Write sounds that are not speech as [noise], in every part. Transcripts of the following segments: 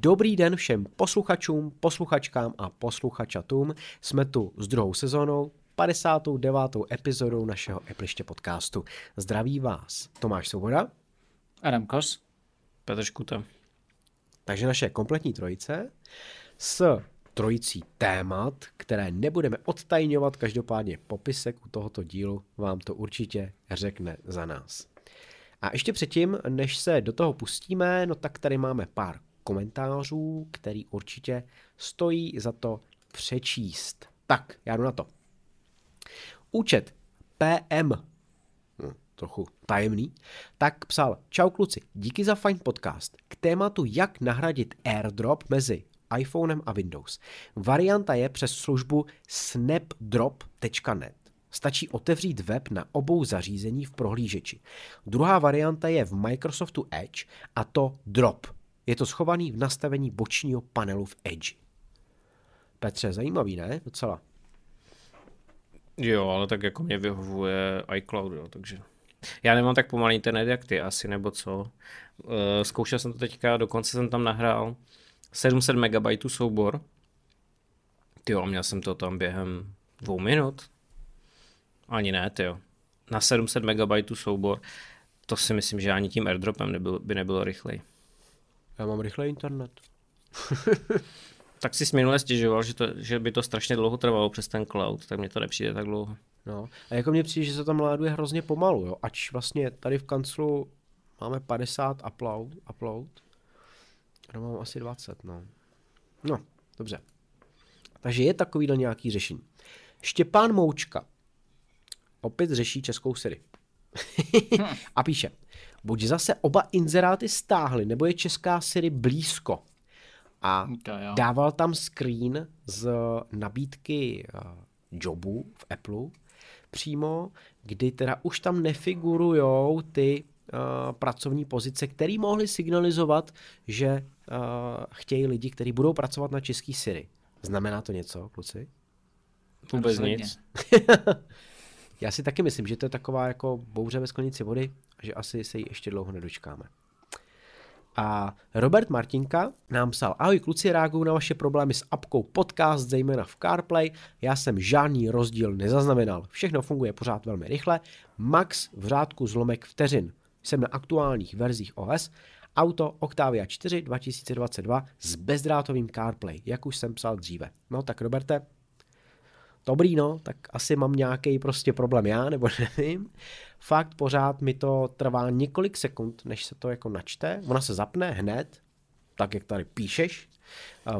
Dobrý den všem posluchačům, posluchačkám a posluchačatům. Jsme tu s druhou sezónou, 59. epizodou našeho Epliště podcastu. Zdraví vás Tomáš Svoboda. Adam Kos. Petr Škuta. Takže naše kompletní trojice s trojicí témat, které nebudeme odtajňovat, každopádně popisek u tohoto dílu vám to určitě řekne za nás. A ještě předtím, než se do toho pustíme, no tak tady máme pár komentářů, který určitě stojí za to přečíst. Tak, já jdu na to. Účet PM, hm, trochu tajemný, tak psal Čau kluci, díky za fajn podcast k tématu jak nahradit airdrop mezi iPhonem a Windows. Varianta je přes službu snapdrop.net. Stačí otevřít web na obou zařízení v prohlížeči. Druhá varianta je v Microsoftu Edge a to Drop. Je to schovaný v nastavení bočního panelu v Edge. Petře, zajímavý, ne? Docela. Jo, ale tak jako mě vyhovuje iCloud, jo, takže... Já nemám tak pomalý internet jak ty asi, nebo co. Eh, zkoušel jsem to teďka, dokonce jsem tam nahrál 700 MB soubor. Ty jo, měl jsem to tam během dvou minut. Ani ne, ty jo. Na 700 MB soubor. To si myslím, že ani tím airdropem nebyl, by nebylo rychlej. Já mám rychlej internet. [laughs] tak si minule stěžoval, že, to, že by to strašně dlouho trvalo přes ten cloud, tak mně to nepřijde tak dlouho. No. A jako mně přijde, že se tam láduje hrozně pomalu, jo. Ač vlastně tady v kanclu máme 50 upload, upload já mám asi 20, no. No, dobře. Takže je takovýhle nějaký řešení. Štěpán Moučka opět řeší českou Siri. [laughs] a píše, buď zase oba inzeráty stáhly, nebo je česká Siri blízko. A dával tam screen z nabídky eh, jobů v Apple přímo, kdy teda už tam nefigurujou ty uh, pracovní pozice, které mohly signalizovat, že uh, chtějí lidi, kteří budou pracovat na český Siri. Znamená to něco, kluci? Vůbec nic. [laughs] Já si taky myslím, že to je taková jako bouře ve sklenici vody, že asi se jí ještě dlouho nedočkáme. A Robert Martinka nám psal, ahoj kluci, reaguju na vaše problémy s apkou podcast, zejména v CarPlay. Já jsem žádný rozdíl nezaznamenal. Všechno funguje pořád velmi rychle. Max v řádku zlomek vteřin. Jsem na aktuálních verzích OS. Auto Octavia 4 2022 s bezdrátovým CarPlay, jak už jsem psal dříve. No tak Roberte, dobrý no, tak asi mám nějaký prostě problém já, nebo [laughs] nevím. Fakt pořád mi to trvá několik sekund, než se to jako načte. Ona se zapne hned, tak jak tady píšeš,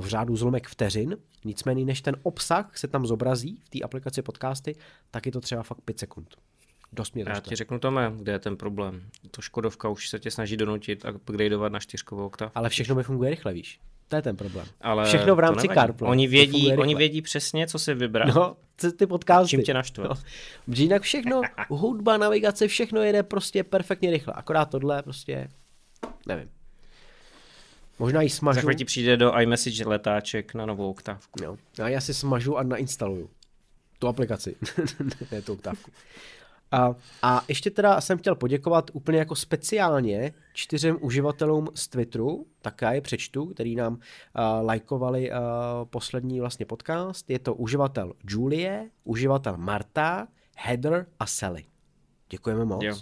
v řádu zlomek vteřin. Nicméně, než ten obsah se tam zobrazí v té aplikaci podcasty, tak je to třeba fakt 5 sekund. Dost mě Já ti řeknu, Tome, kde je ten problém. To Škodovka už se tě snaží donutit a upgradeovat na čtyřkovou oktav. Ale všechno mi funguje rychle, víš. To je ten problém. Ale všechno v rámci CarPlay. Oni vědí, oni vědí přesně, co si vybrat. No, ty podcasty. Čím tě naštve. No. jinak všechno, hudba, navigace, všechno jede prostě perfektně rychle. Akorát tohle prostě, nevím. Možná ji smažu. Za ti přijde do iMessage letáček na novou oktávku. Jo. A já si smažu a nainstaluju tu aplikaci, [laughs] ne tu oktávku. A, a ještě teda jsem chtěl poděkovat úplně jako speciálně čtyřem uživatelům z Twitteru, tak já je přečtu, který nám uh, lajkovali uh, poslední vlastně podcast. Je to uživatel Julie, uživatel Marta, Heather a Sally. Děkujeme moc. Jo.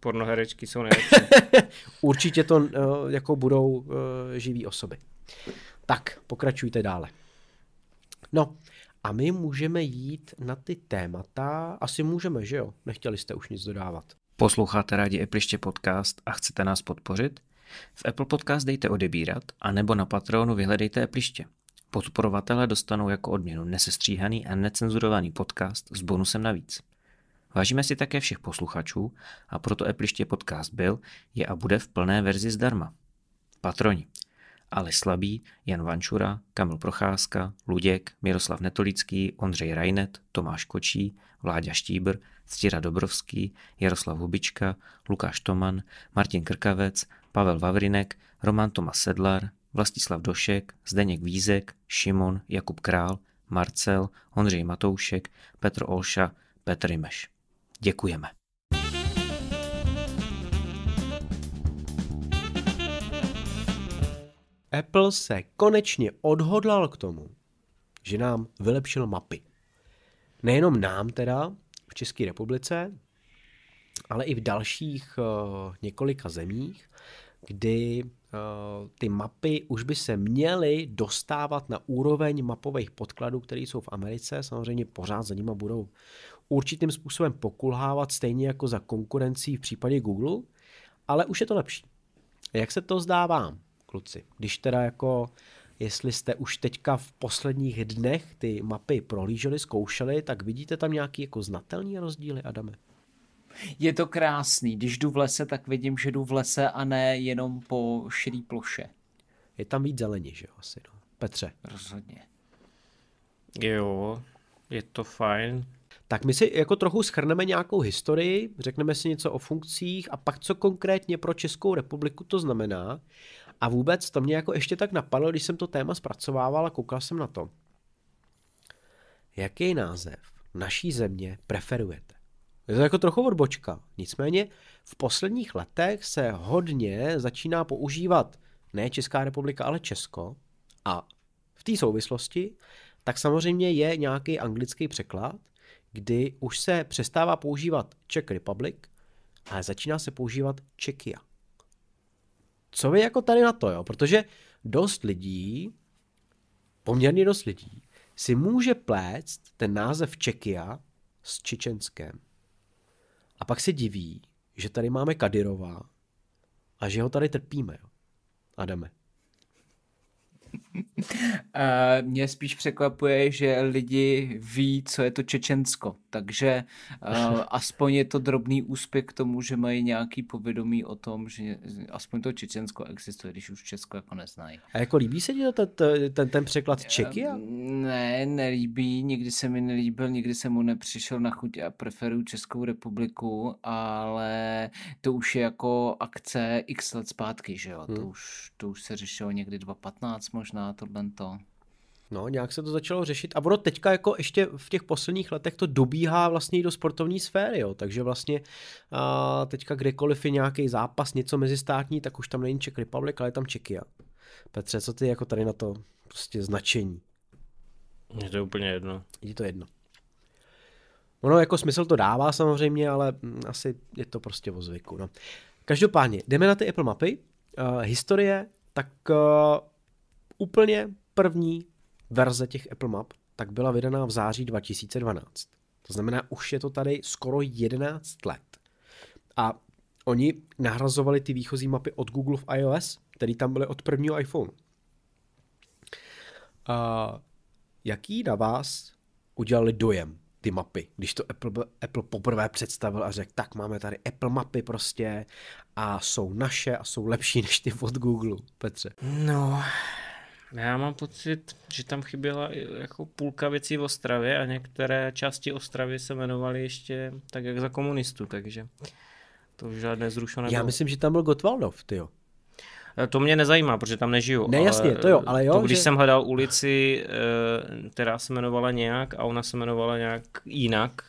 Pornoherečky jsou nejlepší. [laughs] Určitě to uh, jako budou uh, živí osoby. Tak, pokračujte dále. No, a my můžeme jít na ty témata. Asi můžeme, že jo? Nechtěli jste už nic dodávat. Posloucháte rádi Appliště podcast a chcete nás podpořit? V Apple Podcast dejte odebírat a nebo na Patronu vyhledejte Appliště. Podporovatelé dostanou jako odměnu nesestříhaný a necenzurovaný podcast s bonusem navíc. Vážíme si také všech posluchačů a proto Appliště podcast byl, je a bude v plné verzi zdarma. Patroni. Ale Slabý, Jan Vančura, Kamil Procházka, Luděk, Miroslav Netolický, Ondřej Rajnet, Tomáš Kočí, Vláďa Štíbr, Ctira Dobrovský, Jaroslav Hubička, Lukáš Toman, Martin Krkavec, Pavel Vavrinek, Roman Tomas Sedlar, Vlastislav Došek, Zdeněk Vízek, Šimon, Jakub Král, Marcel, Ondřej Matoušek, Petr Olša, Petr Rimeš. Děkujeme. Apple se konečně odhodlal k tomu, že nám vylepšil mapy. Nejenom nám teda, v České republice, ale i v dalších uh, několika zemích, kdy uh, ty mapy už by se měly dostávat na úroveň mapových podkladů, které jsou v Americe. Samozřejmě pořád za nima budou určitým způsobem pokulhávat, stejně jako za konkurencí v případě Google, ale už je to lepší. Jak se to zdá vám, kluci? Když teda jako, jestli jste už teďka v posledních dnech ty mapy prohlíželi, zkoušeli, tak vidíte tam nějaký jako znatelný rozdíly, Adame? Je to krásný. Když jdu v lese, tak vidím, že jdu v lese a ne jenom po širý ploše. Je tam víc zelení, že jo, asi, no. Petře. Rozhodně. Jo, je to fajn. Tak my si jako trochu schrneme nějakou historii, řekneme si něco o funkcích a pak co konkrétně pro Českou republiku to znamená. A vůbec to mě jako ještě tak napadlo, když jsem to téma zpracovával a koukal jsem na to. Jaký název naší země preferujete? Je to jako trochu odbočka. Nicméně v posledních letech se hodně začíná používat ne Česká republika, ale Česko. A v té souvislosti tak samozřejmě je nějaký anglický překlad, kdy už se přestává používat Czech Republic, ale začíná se používat Czechia. Co vy jako tady na to, jo? Protože dost lidí, poměrně dost lidí, si může plést ten název Čekia s Čečenskem. A pak se diví, že tady máme Kadyrova a že ho tady trpíme. Jo. Adame. Uh, mě spíš překvapuje, že lidi ví, co je to Čečensko, takže uh, [laughs] aspoň je to drobný úspěch k tomu, že mají nějaký povědomí o tom, že aspoň to Čečensko existuje, když už Česko jako neznají. A jako líbí se ti to, ten, ten, ten překlad Čeky? Uh, ne, nelíbí, nikdy se mi nelíbil, nikdy jsem mu nepřišel na chuť a preferuju Českou republiku, ale to už je jako akce x let zpátky, že jo, hmm. to, už, to už se řešilo někdy 2015 možná tohle to. No, nějak se to začalo řešit a ono teďka jako ještě v těch posledních letech to dobíhá vlastně i do sportovní sféry, jo. takže vlastně a teďka kdekoliv je nějaký zápas, něco mezistátní, tak už tam není Czech Republic, ale je tam Čekia. Petře, co ty jako tady na to prostě značení? Je to úplně jedno. Je to jedno. Ono jako smysl to dává samozřejmě, ale hm, asi je to prostě o zvyku. No. Každopádně, jdeme na ty Apple mapy. Uh, historie, tak uh, úplně první verze těch Apple Map tak byla vydaná v září 2012. To znamená, už je to tady skoro 11 let. A oni nahrazovali ty výchozí mapy od Google v iOS, které tam byly od prvního iPhone. A jaký na vás udělali dojem ty mapy, když to Apple, Apple poprvé představil a řekl, tak máme tady Apple mapy prostě a jsou naše a jsou lepší než ty od Google, Petře. No, já mám pocit, že tam chyběla jako půlka věcí v Ostravě a některé části Ostravy se jmenovaly ještě tak, jak za komunistů, takže to už žádné zrušené Já myslím, že tam byl Gotwaldov, tyjo. Eh, to mě nezajímá, protože tam nežiju. Ne, jasně, to jo, ale jo. To, když že... jsem hledal ulici, eh, která se jmenovala nějak a ona se jmenovala nějak jinak,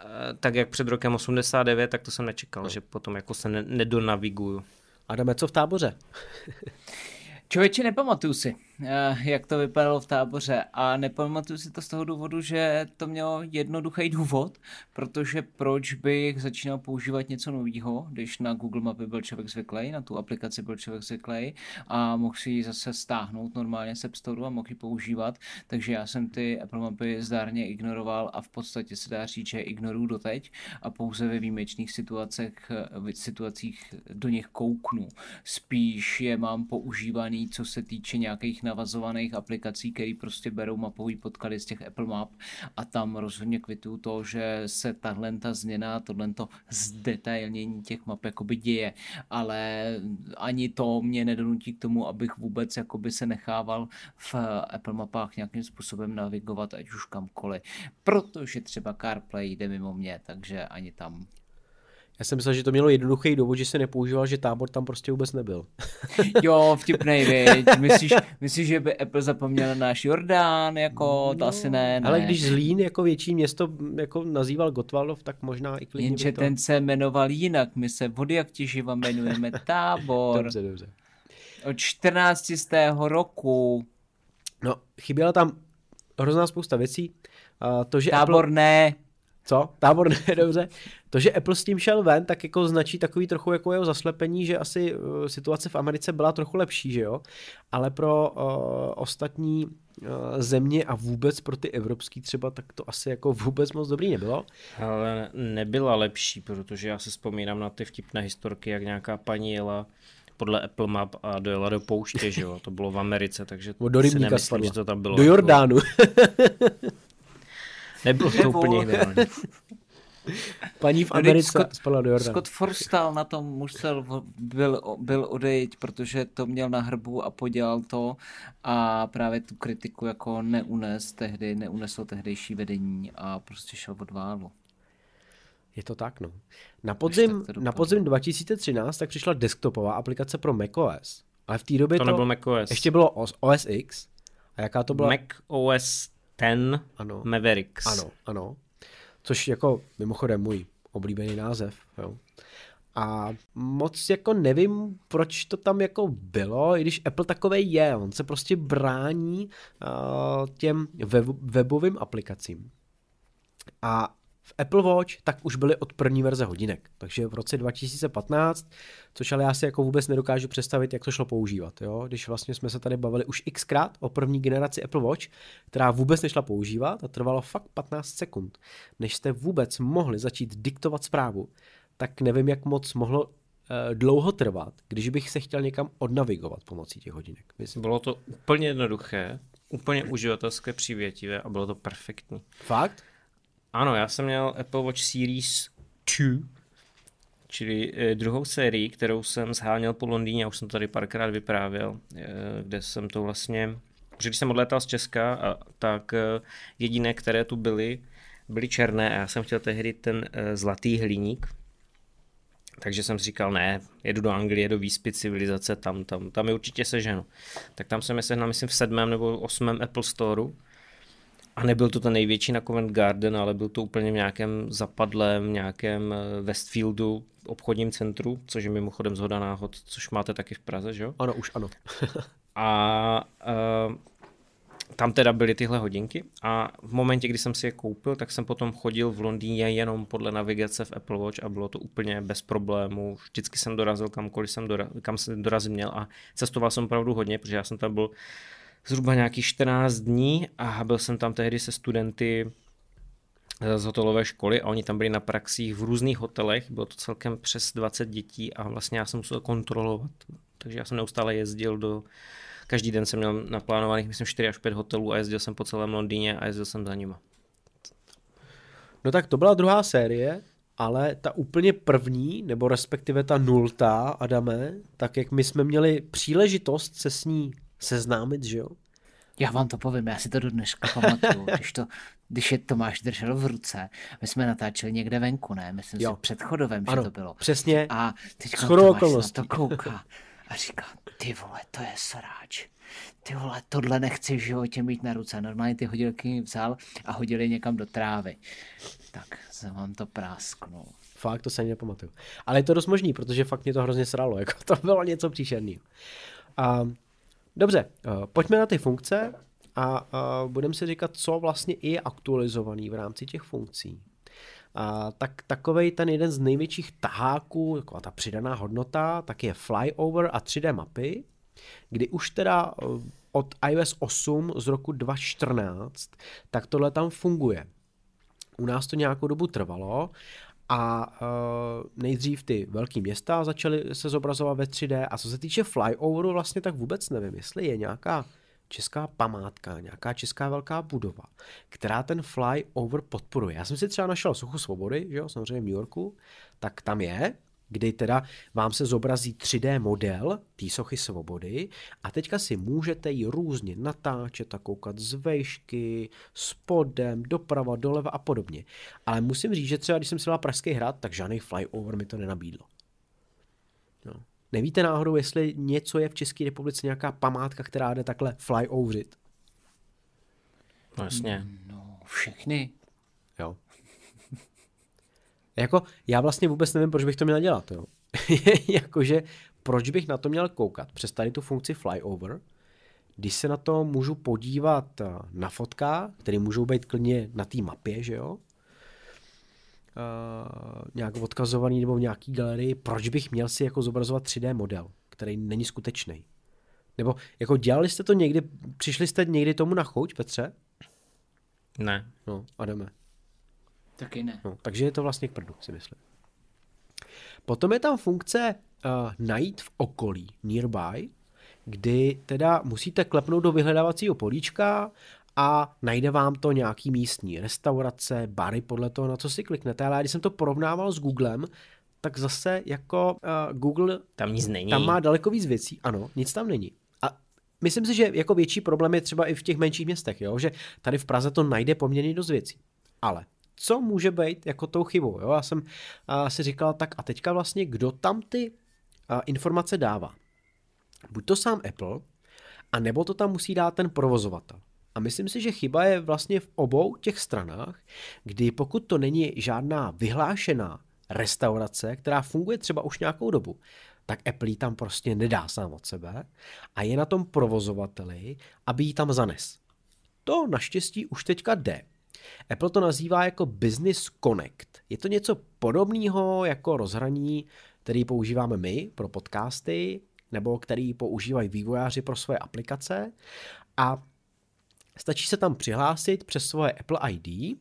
eh, tak jak před rokem 89, tak to jsem nečekal, no. že potom jako se nedonaviguju. Adame, co v táboře? [laughs] Člověče, nepamatuju si. Eh, jak to vypadalo v táboře a nepamatuju si to z toho důvodu, že to mělo jednoduchý důvod, protože proč bych začínal používat něco nového, když na Google Mapy byl člověk zvyklý, na tu aplikaci byl člověk zvyklý a mohl si ji zase stáhnout normálně se Store a mohl ji používat, takže já jsem ty Apple Mapy zdárně ignoroval a v podstatě se dá říct, že ignoruju doteď a pouze ve výjimečných situacích, v situacích do nich kouknu. Spíš je mám používaný, co se týče nějakých navazovaných aplikací, které prostě berou mapový podklady z těch Apple Map a tam rozhodně kvituju to, že se tahle ta změna, tohle zdetailnění těch map jakoby děje, ale ani to mě nedonutí k tomu, abych vůbec jakoby se nechával v Apple mapách nějakým způsobem navigovat, ať už kamkoliv, protože třeba CarPlay jde mimo mě, takže ani tam já jsem myslel, že to mělo jednoduchý důvod, že se nepoužíval, že tábor tam prostě vůbec nebyl. [laughs] jo, vtipnej, viď. Myslíš, myslíš, že by Apple zapomněl na náš Jordán, jako no, to asi ne, ne. Ale když Zlín jako větší město jako nazýval Gotwaldov, tak možná i klidně Jenže to... ten se jmenoval jinak, my se vody jak těživa jmenujeme tábor. dobře, dobře. Od 14. roku. No, chyběla tam hrozná spousta věcí. Uh, to, že Tábor Apple... ne. Co? Tábor ne, dobře. To, že Apple s tím šel ven, tak jako značí takový trochu jako jeho zaslepení, že asi uh, situace v Americe byla trochu lepší, že jo? Ale pro uh, ostatní uh, země a vůbec pro ty evropský třeba, tak to asi jako [laughs] vůbec moc dobrý nebylo. Ale nebyla lepší, protože já se vzpomínám na ty vtipné historky, jak nějaká paní jela podle Apple Map a dojela do pouště, že jo, to bylo v Americe, takže [laughs] do si nemyslím, že to tam bylo. Do Jordánu. Jako... [laughs] Nebylo to úplně ideální. Paní v Americe Scott, spadla do Jordánu. Scott Forstal na tom musel, byl, byl odejít, protože to měl na hrbu a podělal to a právě tu kritiku jako neunes tehdy, neuneslo tehdejší vedení a prostě šel od válu. Je to tak, no. Na podzim, na podzim 2013 tak přišla desktopová aplikace pro macOS. Ale v té době to, to nebyl macOS. ještě bylo OS X. A jaká to byla? Mac OS 10 ano. Mavericks. Ano, ano. Což jako mimochodem můj oblíbený název. Jo. A moc jako nevím, proč to tam jako bylo, i když Apple takový je, on se prostě brání uh, těm web, webovým aplikacím. A v Apple Watch tak už byly od první verze hodinek, takže v roce 2015, což ale já si jako vůbec nedokážu představit, jak to šlo používat, jo? když vlastně jsme se tady bavili už xkrát o první generaci Apple Watch, která vůbec nešla používat a trvalo fakt 15 sekund, než jste vůbec mohli začít diktovat zprávu, tak nevím, jak moc mohlo uh, dlouho trvat, když bych se chtěl někam odnavigovat pomocí těch hodinek. Myslím. Bylo to úplně jednoduché, úplně uživatelské, přívětivé a bylo to perfektní. Fakt? Ano, já jsem měl Apple Watch Series 2, čili eh, druhou sérii, kterou jsem zháněl po Londýně, už jsem to tady párkrát vyprávěl, eh, kde jsem to vlastně, protože když jsem odletal z Česka, a, tak eh, jediné, které tu byly, byly černé a já jsem chtěl tehdy ten zlatý hliník, takže jsem si říkal, ne, jedu do Anglie, do výspy civilizace, tam, tam, tam je určitě seženu. Tak tam jsem je sehnal, myslím, v sedmém nebo osmém Apple Storeu a nebyl to ten největší na Covent Garden, ale byl to úplně v nějakém zapadlém, nějakém eh, Westfieldu, obchodním centru, což je mimochodem zhoda náhod, což máte taky v Praze, že jo? Ano, už ano. [laughs] a uh, tam teda byly tyhle hodinky a v momentě, kdy jsem si je koupil, tak jsem potom chodil v Londýně jenom podle navigace v Apple Watch a bylo to úplně bez problémů. Vždycky jsem dorazil kamkoliv jsem dorazil, kam jsem dorazil měl a cestoval jsem opravdu hodně, protože já jsem tam byl zhruba nějakých 14 dní a byl jsem tam tehdy se studenty z hotelové školy a oni tam byli na praxích v různých hotelech, bylo to celkem přes 20 dětí a vlastně já jsem musel kontrolovat. Takže já jsem neustále jezdil do, každý den jsem měl naplánovaných myslím 4 až 5 hotelů a jezdil jsem po celém Londýně a jezdil jsem za nima. No tak to byla druhá série, ale ta úplně první, nebo respektive ta nultá, Adame, tak jak my jsme měli příležitost se s ní seznámit, že jo? Já vám to povím, já si to do dneška pamatuju, [laughs] když, to, když je Tomáš držel v ruce. My jsme natáčeli někde venku, ne? Myslím jo. si před chodovem, ano, že to bylo. přesně. A teď Tomáš na to kouká a říká, ty vole, to je sráč. Ty vole, tohle nechci v životě mít na ruce. Normálně ty hodilky vzal a hodili někam do trávy. Tak jsem vám to prásknul. Fakt, to se ani nepamatuju. Ale je to dost možný, protože fakt mě to hrozně sralo. Jako to bylo něco příšerného. A Dobře, uh, pojďme na ty funkce a uh, budeme si říkat, co vlastně je aktualizovaný v rámci těch funkcí. A tak takovej ten jeden z největších taháků, taková ta přidaná hodnota, tak je flyover a 3D mapy, kdy už teda eh, od iOS 8 z roku 2014, tak tohle tam funguje. U nás to nějakou dobu trvalo a uh, nejdřív ty velké města začaly se zobrazovat ve 3D a co se týče flyoveru vlastně tak vůbec nevím, jestli je nějaká česká památka, nějaká česká velká budova, která ten flyover podporuje. Já jsem si třeba našel Sochu svobody, že jo, samozřejmě v New Yorku, tak tam je, kdy teda vám se zobrazí 3D model té sochy svobody a teďka si můžete ji různě natáčet a koukat z vejšky, spodem, doprava, doleva a podobně. Ale musím říct, že třeba když jsem si dal Pražský hrad, tak žádný flyover mi to nenabídlo. No. Nevíte náhodou, jestli něco je v České republice nějaká památka, která jde takhle flyoverit? No jasně. No, všechny. Jako, já vlastně vůbec nevím, proč bych to měl dělat, jo. [laughs] Jakože, proč bych na to měl koukat přes tady tu funkci flyover, když se na to můžu podívat eh, na fotkách, které můžou být klidně na té mapě, že jo, Uh, nějak odkazovaný nebo v nějaký galerii, proč bych měl si jako zobrazovat 3D model, který není skutečný. Nebo jako dělali jste to někdy, přišli jste někdy tomu na chuť, Petře? Ne. No, a jdeme. Taky ne. No, takže je to vlastně k prdu, si myslím. Potom je tam funkce uh, najít v okolí, nearby, kdy teda musíte klepnout do vyhledávacího políčka a najde vám to nějaký místní restaurace, bary podle toho, na co si kliknete. Ale když jsem to porovnával s Googlem, tak zase jako uh, Google Tam nic není. tam má daleko víc věcí, ano, nic tam není. A myslím si, že jako větší problém je třeba i v těch menších městech, jo? že tady v Praze to najde poměrně dost věcí. Ale co může být jako tou chybou? Jo? Já jsem uh, si říkal, tak a teďka vlastně kdo tam ty uh, informace dává? Buď to sám Apple, a nebo to tam musí dát ten provozovatel. A myslím si, že chyba je vlastně v obou těch stranách, kdy pokud to není žádná vyhlášená restaurace, která funguje třeba už nějakou dobu, tak Apple ji tam prostě nedá sám od sebe a je na tom provozovateli, aby ji tam zanes. To naštěstí už teďka jde. Apple to nazývá jako Business Connect. Je to něco podobného jako rozhraní, který používáme my pro podcasty, nebo který používají vývojáři pro svoje aplikace. A stačí se tam přihlásit přes svoje Apple ID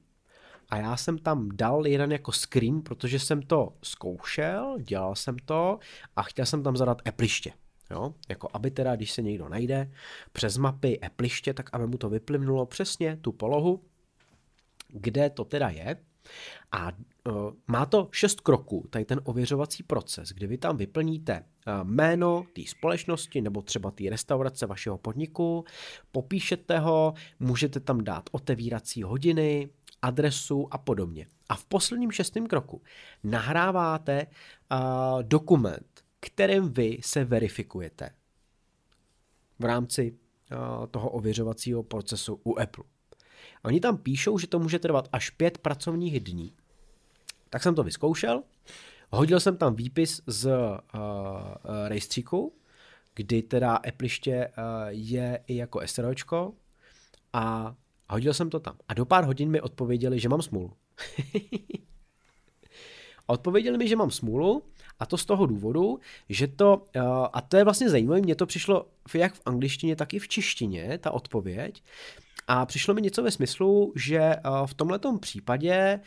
a já jsem tam dal jeden jako screen, protože jsem to zkoušel, dělal jsem to a chtěl jsem tam zadat Appleiště. Jo? Jako aby teda, když se někdo najde přes mapy Appleiště, tak aby mu to vyplivnulo přesně tu polohu, kde to teda je. A uh, má to šest kroků, tady ten ověřovací proces, kdy vy tam vyplníte uh, jméno té společnosti nebo třeba té restaurace vašeho podniku, popíšete ho, můžete tam dát otevírací hodiny, adresu a podobně. A v posledním šestém kroku nahráváte uh, dokument, kterým vy se verifikujete v rámci toho ověřovacího procesu u Apple. Oni tam píšou, že to může trvat až pět pracovních dní. Tak jsem to vyzkoušel, hodil jsem tam výpis z uh, rejstříku, kdy teda Appleiště uh, je i jako SROčko a hodil jsem to tam. A do pár hodin mi odpověděli, že mám smůlu. [laughs] odpověděli mi, že mám smůlu a to z toho důvodu, že to, a to je vlastně zajímavé, mně to přišlo jak v angličtině, tak i v češtině, ta odpověď, a přišlo mi něco ve smyslu, že eh, v tomto případě eh,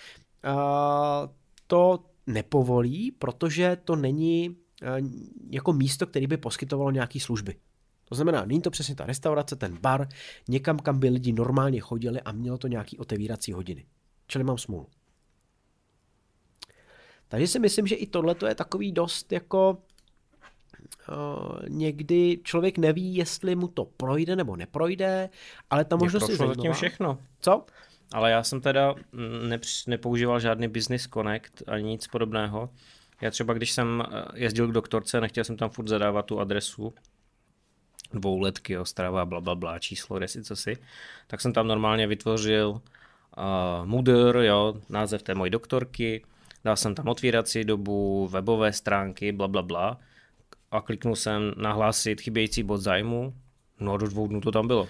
to nepovolí, protože to není eh, jako místo, který by poskytovalo nějaké služby. To znamená, není to přesně ta restaurace, ten bar, někam, kam by lidi normálně chodili a mělo to nějaký otevírací hodiny. Čili mám smůlu. Takže si myslím, že i tohle je takový dost jako Uh, někdy člověk neví, jestli mu to projde nebo neprojde, ale ta možnost je zajímavá. všechno. Co? Ale já jsem teda nepř- nepoužíval žádný Business Connect ani nic podobného. Já třeba, když jsem eh, jezdil k doktorce, nechtěl jsem tam furt zadávat tu adresu, dvouletky, jo, strava, bla, bla, bla, číslo, desi, co si, tak jsem tam normálně vytvořil uh, Moodle, jo, název té mojí doktorky, dal jsem tam otvírací dobu, webové stránky, bla, bla, bla a kliknul jsem nahlásit chybějící bod zájmu, no a do dvou dnů to tam bylo.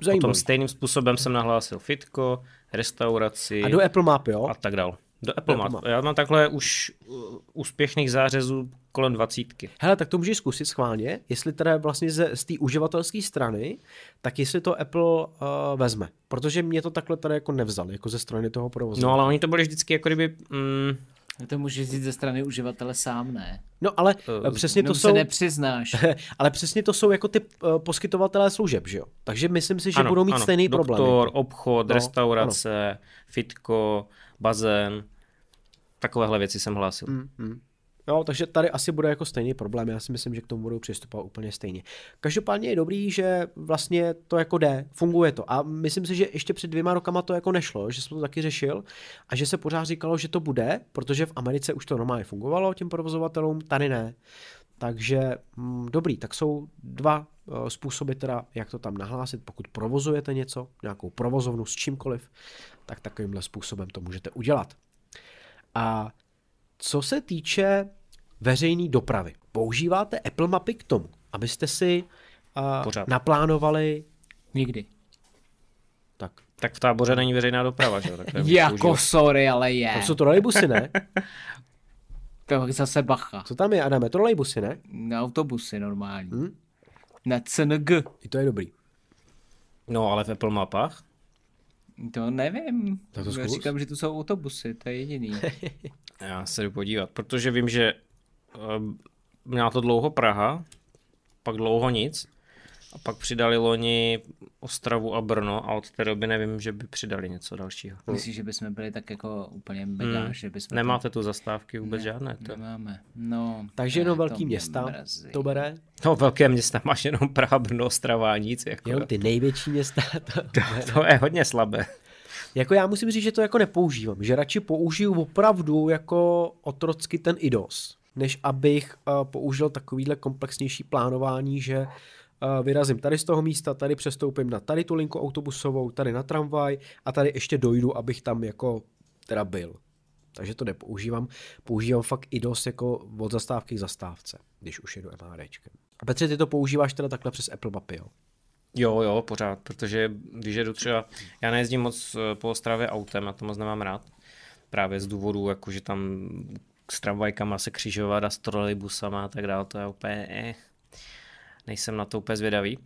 Zajímavý. Potom stejným způsobem jsem nahlásil fitko, restauraci. A do Apple Map, jo? A tak dál. Do Apple, Apple. Map. Já mám takhle už uh, úspěšných zářezů kolem dvacítky. Hele, tak to můžeš zkusit schválně, jestli teda vlastně ze, z té uživatelské strany, tak jestli to Apple uh, vezme. Protože mě to takhle tady jako nevzal, jako ze strany toho provozu. No ale oni to byli vždycky jako kdyby... Mm, to může říct ze strany uživatele sám, ne? No ale uh, přesně to jsou... se nepřiznáš. [laughs] ale přesně to jsou jako ty uh, poskytovatelé služeb, že jo? Takže myslím si, že ano, budou mít ano. stejný Doktor, problém. Doktor, obchod, no, restaurace, ano. fitko, bazén. Takovéhle věci jsem hlásil. Mm, mm. Jo, takže tady asi bude jako stejný problém, já si myslím, že k tomu budou přistupovat úplně stejně. Každopádně je dobrý, že vlastně to jako jde, funguje to a myslím si, že ještě před dvěma rokama to jako nešlo, že jsem to taky řešil a že se pořád říkalo, že to bude, protože v Americe už to normálně fungovalo těm provozovatelům, tady ne. Takže hm, dobrý, tak jsou dva uh, způsoby teda, jak to tam nahlásit, pokud provozujete něco, nějakou provozovnu s čímkoliv, tak takovýmhle způsobem to můžete udělat. A co se týče veřejné dopravy. Používáte Apple mapy k tomu, abyste si uh, Pořád. naplánovali Nikdy. tak. Tak v táboře není veřejná doprava, že jo? to Jako používat. sorry, ale je. Tam jsou trolejbusy, ne? [laughs] To zase bacha. Co tam je, Adame? Trolejbusy, ne? Na autobusy normální. Hm? Na CNG. I to je dobrý. No, ale v Apple mapách? To nevím. To Já říkám, že tu jsou autobusy, to je jediný. [laughs] Já se jdu podívat, protože vím, že uh, měla to dlouho Praha, pak dlouho nic, a pak přidali loni Ostravu a Brno a od té doby nevím, že by přidali něco dalšího. Myslíš, že bychom byli tak jako úplně mega, Hmm. že bychom... Nemáte tu zastávky vůbec Ne, žádné. To... Nemáme. No, Takže jenom to velký mě města mrazí. to bere. No, velké města máš jenom Praha, Brno, Ostrava a nic. Jako, Jenom ty největší města. [laughs] To, to je hodně slabé. jako já musím říct, že to jako nepoužívám. Že radši použiju opravdu jako otrocky ten IDOS, než abych uh, použil takovýhle komplexnější plánování, že uh, vyrazím tady z toho místa, tady přestoupím na tady tu linku autobusovou, tady na tramvaj a tady ještě dojdu, abych tam jako teda byl. Takže to nepoužívám. Používám fakt IDOS jako od zastávky k zastávce, když už jedu MHDčkem. A Petře, ty to používáš teda takhle přes Apple Mapy, jo? Jo, jo, pořád, protože když jedu třeba, já nejezdím moc eh, po Ostravě autem, já to moc nemám rád, právě z důvodu, jako že tam s tramvajkama se křižovat a s trolejbusama a tak dále, to je úplně, eh, nejsem na to úplně zvědavý.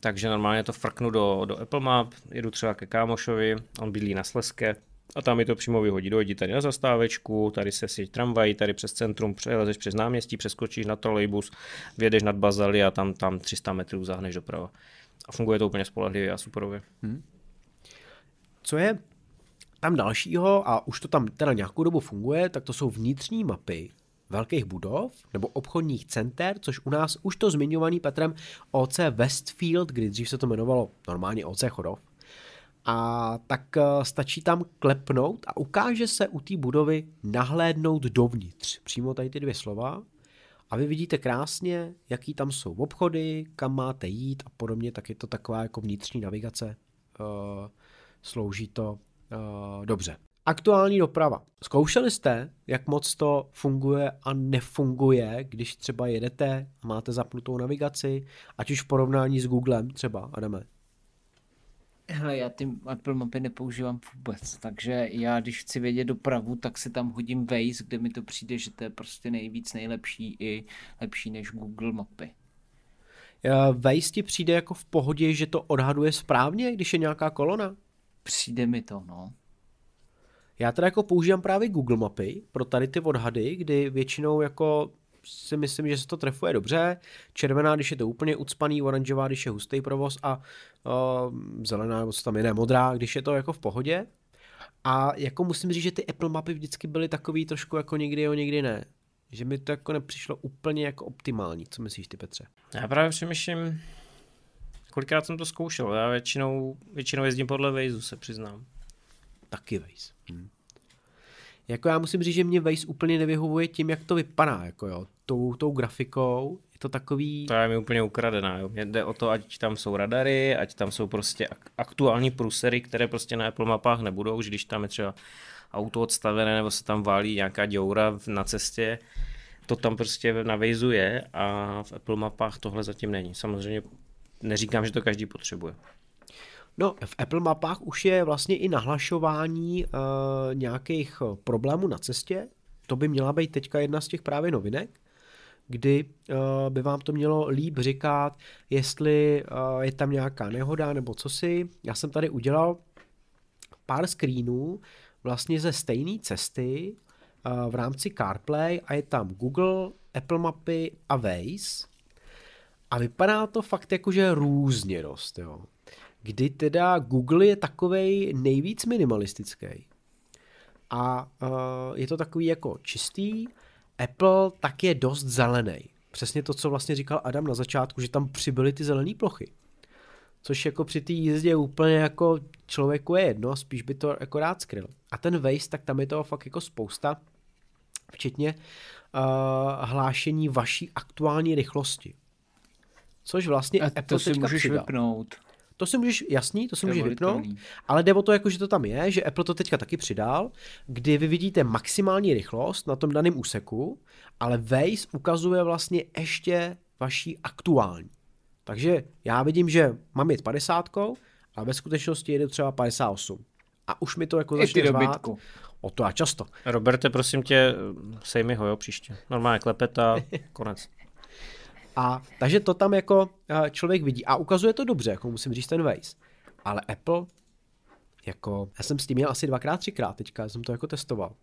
Takže normálně to frknu do, do Apple Map, jedu třeba ke kámošovi, on bydlí na Sleske, a tam mi to přímo vyhodí. Dojdi tady na zastávečku, tady se si tramvaj, tady přes centrum, přelezeš přes náměstí, přeskočíš na trolejbus, vědeš nad Bazaly a tam, tam 300 metrů zahneš doprava. A funguje to úplně spolehlivě a superově. Co je tam dalšího, a už to tam teda nějakou dobu funguje, tak to jsou vnitřní mapy velkých budov nebo obchodních center, což u nás už to zmiňovaný Petrem OC Westfield, kdy dřív se to jmenovalo normálně OC Chodov, a tak eh, stačí tam klepnout a ukáže se u té budovy nahlédnout dovnitř. Přímo tady ty dvě slova. A vy vidíte krásně, jaký tam jsou obchody, kam máte jít a podobně, tak je to taková jako vnitřní navigace. Uh, slouží to uh, dobře. Aktuální doprava. Zkoušeli jste, jak moc to funguje a nefunguje, když třeba jedete a máte zapnutou navigaci, ať už v porovnání s Googlem třeba, Adame? Hele, já ty Apple mapy nepoužívám vůbec, takže já když chci vědět dopravu, tak si tam hodím Waze, kde mi to přijde, že to je prostě nejvíc nejlepší i lepší než Google mapy. Eh, Waze ti přijde jako v pohodě, že to odhaduje správně, když je nějaká kolona? Přijde mi to, no. Já teda jako používám právě Google mapy pro tady ty odhady, kdy většinou jako si myslím, že se to trefuje dobře. Červená, když je to úplně ucpaný, oranžová, když je hustý provoz a uh, zelená, nebo co tam je, ne, modrá, když je to jako v pohodě. A jako musím říct, že ty Apple mapy vždycky byly takový trošku jako někdy jo, někdy ne. Že mi to jako nepřišlo úplně jako optimální. Co myslíš ty, Petře? Já právě přemýšlím, kolikrát jsem to zkoušel. Já většinou, většinou jezdím podle Waze, se přiznám. Taky Waze. Hm. Jako já musím říct, že mě Waze úplně nevyhovuje tím, jak to vypadá, jako jo, tou, tou grafikou, je to takový... To je mi úplně ukradená. Jo. Mě jde o to, ať tam jsou radary, ať tam jsou prostě ak- aktuální prusery, které prostě na Apple mapách nebudou, že když tam je třeba auto odstavené nebo se tam válí nějaká děura na cestě, to tam prostě na Waze je a v Apple mapách tohle zatím není. Samozřejmě neříkám, že to každý potřebuje. No, v Apple mapách už je vlastně i nahlašování uh, nějakých eh, problémů na cestě. To by měla být teďka jedna z těch právě novinek, kdy uh, by vám to mělo líp říkat, jestli je tam nějaká nehoda nebo co si. Já jsem tady udělal pár screenů vlastně ze stejné cesty v rámci CarPlay a je tam Google, Apple mapy a Waze. A vypadá to fakt jakože různě dost, jo kdy teda Google je takovej nejvíc minimalistický. A uh, je to takový jako čistý, Apple tak je dost zelený. Přesně to, co vlastně říkal Adam na začátku, že tam přibyly ty zelené plochy. Což jako při té jízdě úplně jako člověku je jedno, spíš by to jako rád skryl. A ten Waze, tak tam je toho fakt jako spousta, včetně uh, hlášení vaší aktuální rychlosti. Což vlastně A Apple to si můžeš přidal. vypnout. To si můžeš, jasný, to si To můžeš vypnout, ale jde o to, jako, že to tam je, že Apple to teďka taky přidal, kdy vy vidíte maximální rychlost na tom daném úseku, ale Waze ukazuje vlastně ještě vaší aktuální. Takže já vidím, že mám jet 50, a ve skutečnosti jede třeba 58. A už mi to jako začne řvát. O to a často. Roberte, prosím tě, sej mi ho, jo, příště. Normálně klepeta, konec. [laughs] A takže to tam jako eh, člověk vidí a ukazuje to dobře, jako musím říct ten Waze. Ale Apple, jako, já jsem s tím měl asi dvakrát, třikrát teďka, jsem to jako testoval.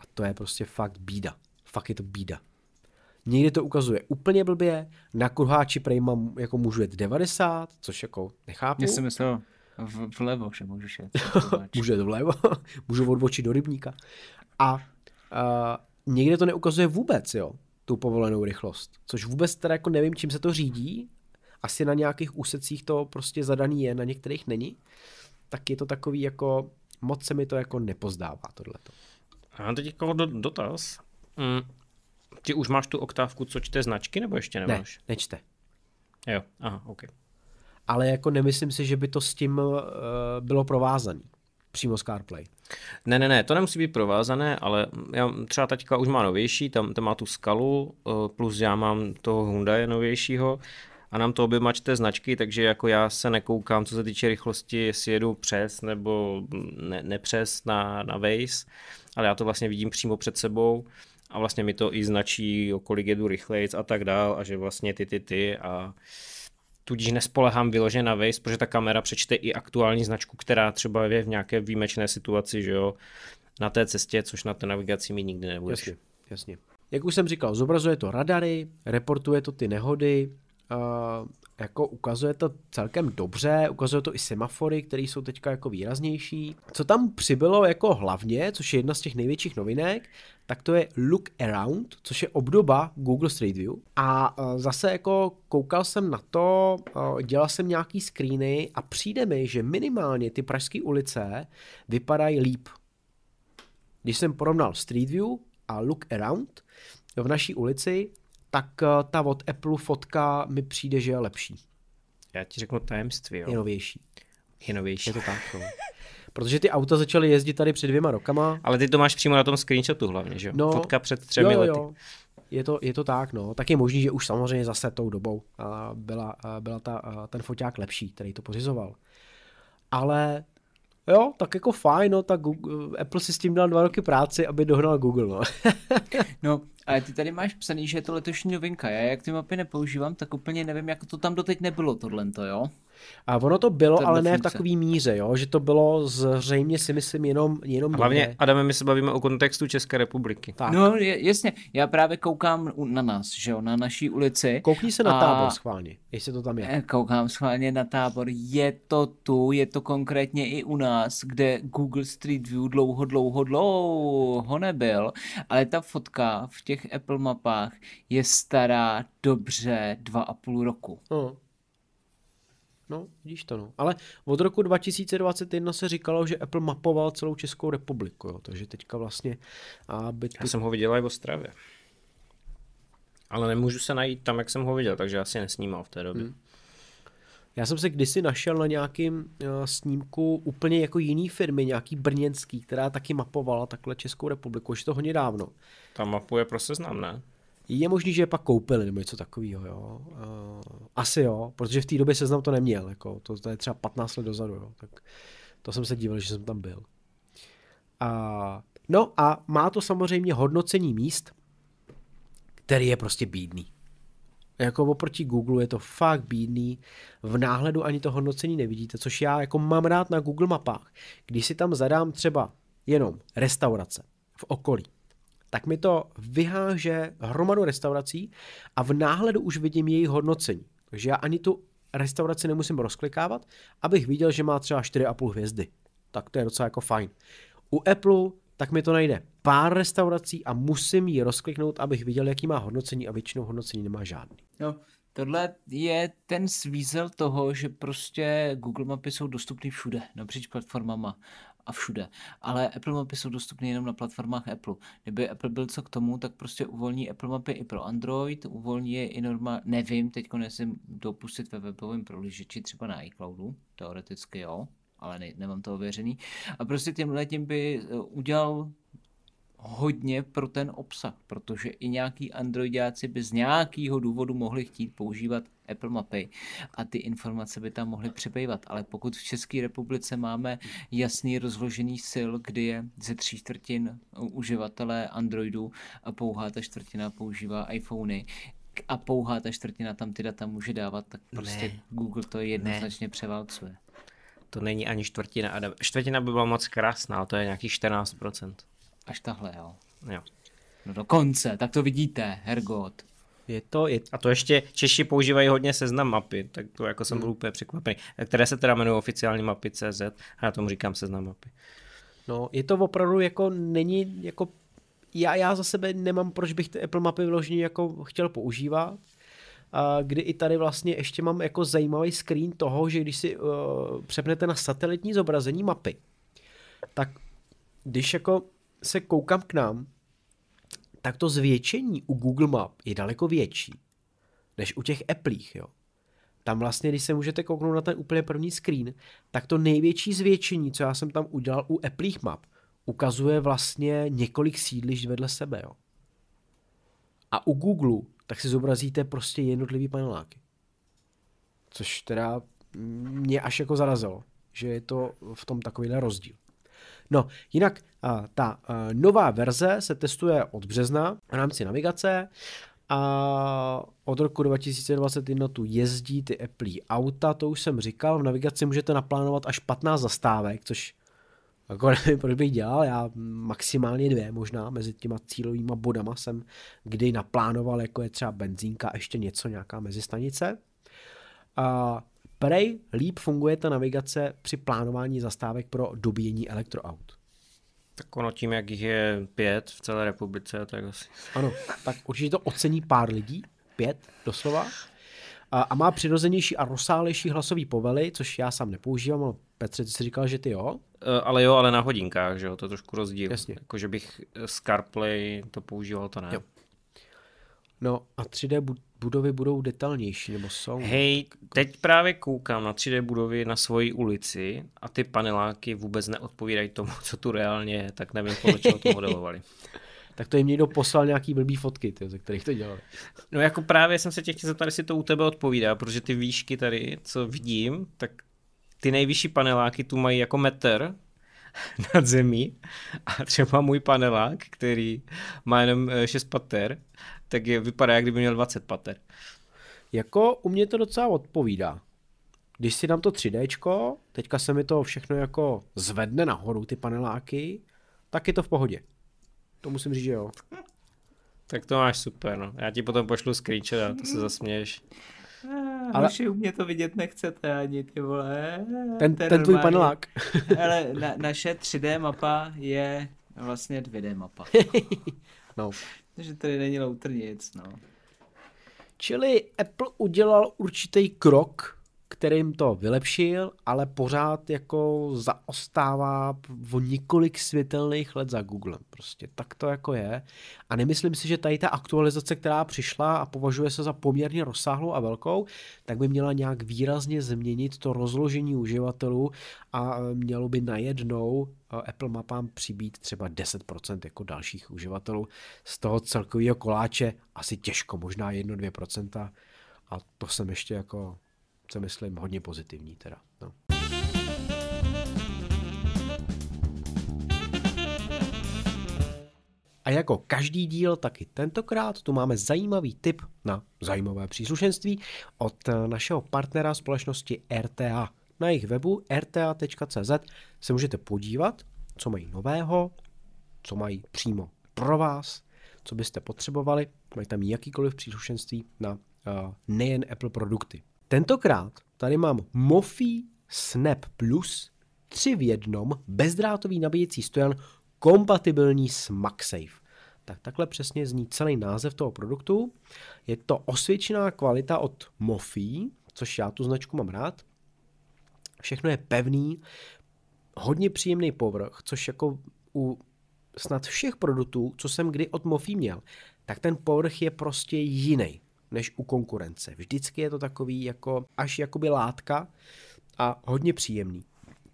A to je prostě fakt bída. Fakt je to bída. Někdy to ukazuje úplně blbě, na kruháči prej mám, jako můžu jet 90, což jako nechápu. Já jsem myslel v, vlevo, že můžeš jet. [laughs] Můžu jet vlevo, [laughs] můžu odbočit do rybníka. A uh, někde to neukazuje vůbec, jo, tu povolenou rychlost. Což vůbec teda jako nevím, čím se to řídí. Asi na nějakých úsecích to prostě zadaný je, na některých není. Tak je to takový jako, moc se mi to jako nepozdává tohleto. A mám teď jako do, dotaz. Mm. Ty už máš tu oktávku, co čte značky, nebo ještě Ne, nemáš? nečte. Jo, aha, OK. Ale jako nemyslím si, že by to s tím uh, bylo provázaný. Přímo z CarPlay. Ne, ne, ne, to nemusí být provázané, ale já třeba taťka už má novější, tam, tam má tu skalu, eh, plus já mám toho Hyundai novějšího a nám to oběma čte značky, takže jako já se nekoukám, co se týče rychlosti, jestli jedu přes nebo ne, nepřes na, na Waze, ale já to vlastně vidím přímo před sebou a vlastně mi to i značí, o kolik jedu rychlejc a tak dál a že vlastně ty, ty, ty a tudíž nespolehám vyloženě na Waze, protože ta kamera přečte i aktuální značku, která třeba je v nějaké výjimečné situaci, že jo, na té cestě, což na té navigaci mi nikdy nebudeš. Jasně, jasně. Jak už jsem říkal, zobrazuje to radary, reportuje to ty nehody, uh, jako ukazuje to celkem dobře, ukazuje to i semafory, které jsou teďka jako výraznější. Co tam přibylo jako hlavně, což je jedna z těch největších novinek, tak to je Look Around, což je obdoba Google Street View. A uh, zase jako koukal jsem na to, uh, dělal jsem nějaký screeny a přijde mi, že minimálně ty pražské ulice vypadají líp. Když jsem porovnal Street View a Look Around v naší ulici, tak eh, ta od Apple fotka mi přijde, že je lepší, Já ti řeknu tajemství, je jo. novější. Je novější. Je to tak, no. [laughs] Protože ty auta začaly jezdit tady před dvěma rokama. Ale ty to máš přímo na tom screenshotu hlavně, že jo? No, Fotka před třemi jo, jo, lety. jo. Je to, je to tak, no. Tak je možný, že už samozřejmě zase tou dobou a byla, a byla ta, ten foťák lepší, který to pořizoval. Ale jo, tak jako fajn, no, tak Google, Apple si s tím dal dva roky práci, aby dohnal Google, no. [laughs] No, ale ty tady máš psaný, že je to letošní novinka. Já jak ty mapy nepoužívám, tak úplně nevím, jak to tam doteď nebylo tohle, jo? A ono to bylo, ale ne v takový míře, jo, že to bylo zřejmě si myslím jenom, jenom Hlavně, někde. Adame, my se bavíme o kontextu České republiky. Tak. No, jasně, já právě koukám u- na nás, že jo, na naší ulici. Koukni se na A- tábor schválně, jestli to tam je. Eh, Koukám schválně na tábor, je to tu, je to konkrétně i u nás, kde Google Street View dlouho, dlouho, dlouho nebyl, ale ta fotka v těch Apple mapách je stará dobře dva a půl roku. No. No, vidíš to, no. Ale od roku 2021 se říkalo, že Apple mapoval celou Českou republiku, jo, takže teďka vlastně, aby Já ty... jsem ho viděl i v Ostravě. Ale nemůžu se najít tam, jak jsem ho viděl, takže asi nesnímal v té době. Hmm. Já jsem se kdysi našel na nějakým uh, snímku úplně jako jiný firmy, nějaký brněnský, která taky mapovala takhle Českou republiku, už to hodně dávno. Ta mapu je pro seznam, ne? Je možný, že je pak koupili nebo něco takového, jo. Asi jo, protože v té době seznam to neměl, jako to, to je třeba 15 let dozadu, jo. Tak to jsem se díval, že jsem tam byl. A, no a má to samozřejmě hodnocení míst, který je prostě bídný. Jako oproti Google je to fakt bídný, v náhledu ani to hodnocení nevidíte, což já jako mám rád na Google mapách. Když si tam zadám třeba jenom restaurace v okolí, tak mi to vyháže hromadu restaurací a v náhledu už vidím jejich hodnocení. Takže já ani tu restauraci nemusím rozklikávat, abych viděl, že má třeba 4,5 hvězdy. Tak to je docela jako fajn. U Apple tak mi to najde pár restaurací a musím ji rozkliknout, abych viděl, jaký má hodnocení a většinou hodnocení nemá žádný. No, tohle je ten svízel toho, že prostě Google mapy jsou dostupný všude, napříč platformama. A všude. Ale Apple mapy jsou dostupné jenom na platformách Apple. Kdyby Apple byl co k tomu, tak prostě uvolní Apple mapy i pro Android, uvolní je i normálně, nevím, teď nesem dopustit ve webovém prohlížeči třeba na iCloudu, teoreticky jo, ale ne, nemám to ověřený. A prostě tímhle tím by eh, udělal hodně pro ten obsah, protože i nějaký androidáci by z nějakého důvodu mohli chtít používat Apple Mapy a ty informace by tam mohly přebývat. Ale pokud v České republice máme jasný rozložený sil, kdy je ze tří čtvrtin uživatelé Androidu a pouhá ta čtvrtina používá iPhony, a pouhá ta čtvrtina tam ty data může dávat, tak prostě ne. Google to jednoznačně ne. převálcuje. To není ani čtvrtina. Čtvrtina by byla moc krásná, to je nějakých 14%. Až tahle, jo. Jo. No dokonce, tak to vidíte, Hergot. Je to, je... A to ještě Češi používají hodně seznam mapy, tak to jako jsem hmm. byl úplně překvapený. Které se teda jmenují oficiální mapy CZ a já tomu říkám seznam mapy. No, je to opravdu jako není jako já, já za sebe nemám, proč bych ty Apple mapy vložení jako chtěl používat, a kdy i tady vlastně ještě mám jako zajímavý screen toho, že když si uh, přepnete na satelitní zobrazení mapy, tak když jako se koukám k nám, tak to zvětšení u Google Map je daleko větší než u těch Applích, jo. Tam vlastně, když se můžete kouknout na ten úplně první screen, tak to největší zvětšení, co já jsem tam udělal u Applích map, ukazuje vlastně několik sídlišť vedle sebe, jo. A u Google tak si zobrazíte prostě jednotlivý paneláky. Což teda mě až jako zarazilo, že je to v tom takovýhle rozdíl. No, jinak ta nová verze se testuje od března v rámci navigace a od roku 2021 tu jezdí ty Apple auta, to už jsem říkal, v navigaci můžete naplánovat až 15 zastávek, což jako [laughs] nevím, proč bych dělal, já maximálně dvě možná mezi těma cílovými bodama jsem kdy naplánoval, jako je třeba benzínka, ještě něco, nějaká mezistanice. A Prej líp funguje ta navigace při plánování zastávek pro dobíjení elektroaut. Tak ono tím, jak jich je pět v celé republice, tak asi. Ano, tak určitě to ocení pár lidí, pět doslova. A, a má přirozenější a rozsálejší hlasový povely, což já sám nepoužívám, ale Petře, ty jsi říkal, že ty jo? Uh, ale jo, ale na hodinkách, že jo, to je trošku rozdíl. Jasně. Jako, že bych z CarPlay to používal, to ne. Jo. No a 3D budovy budou detailnější, nebo jsou? Hej, teď právě koukám na 3D budovy na svoji ulici a ty paneláky vůbec neodpovídají tomu, co tu reálně je, tak nevím, podle čeho to modelovali. [laughs] tak to jim někdo poslal nějaký blbý fotky, ty, ze kterých to dělali. No jako právě jsem se tě chtěl zeptat, jestli to u tebe odpovídá, protože ty výšky tady, co vidím, tak ty nejvyšší paneláky tu mají jako metr [laughs] nad zemí a třeba můj panelák, který má jenom 6 eh, pater, tak je, vypadá, jak kdyby měl 20 pater. Jako u mě to docela odpovídá. Když si dám to 3D, teďka se mi to všechno jako zvedne nahoru, ty paneláky, tak je to v pohodě. To musím říct, že jo. [laughs] Tak to máš super, no. Já ti potom pošlu screenshot a to se zasměješ. Ah, [laughs] ale u mě to vidět nechcete ani, ty vole. Ten, ten, ten tvůj panelák. [laughs] Ale na, naše 3D mapa je vlastně 2D mapa. no. Takže tady není louter nic, no. Čili Apple udělal určitý krok kterým to vylepšil, ale pořád jako zaostává o několik světelných let za Googlem. Prostě tak to jako je. A nemyslím si, že tady ta aktualizace, která přišla a považuje se za poměrně rozsáhlou a velkou, tak by měla nějak výrazně změnit to rozložení uživatelů a mělo by najednou eh, Apple mapám přibít třeba 10% jako dalších uživatelů. Z toho celkového koláče asi těžko, možná 1-2%. A to jsem ještě jako co myslím hodně pozitivní teda. No. A jako každý díl, taky tentokrát tu máme zajímavý tip na zajímavé příslušenství od našeho partnera společnosti RTA. Na jejich webu rta.cz se můžete podívat, co mají nového, co mají přímo pro vás, co byste potřebovali. Mají tam jakýkoliv příslušenství na uh, nejen Apple produkty. Tentokrát tady mám Mofi Snap Plus 3 v jednom bezdrátový nabíjecí stojan kompatibilní s MagSafe. Tak takhle přesně zní celý název toho produktu. Je to osvědčená kvalita od Mofi, což já tu značku mám rád. Všechno je pevný, hodně příjemný povrch, což jako u snad všech produktů, co jsem kdy od Mofi měl, tak ten povrch je prostě jiný než u konkurence. Vždycky je to takový jako až jakoby látka a hodně příjemný.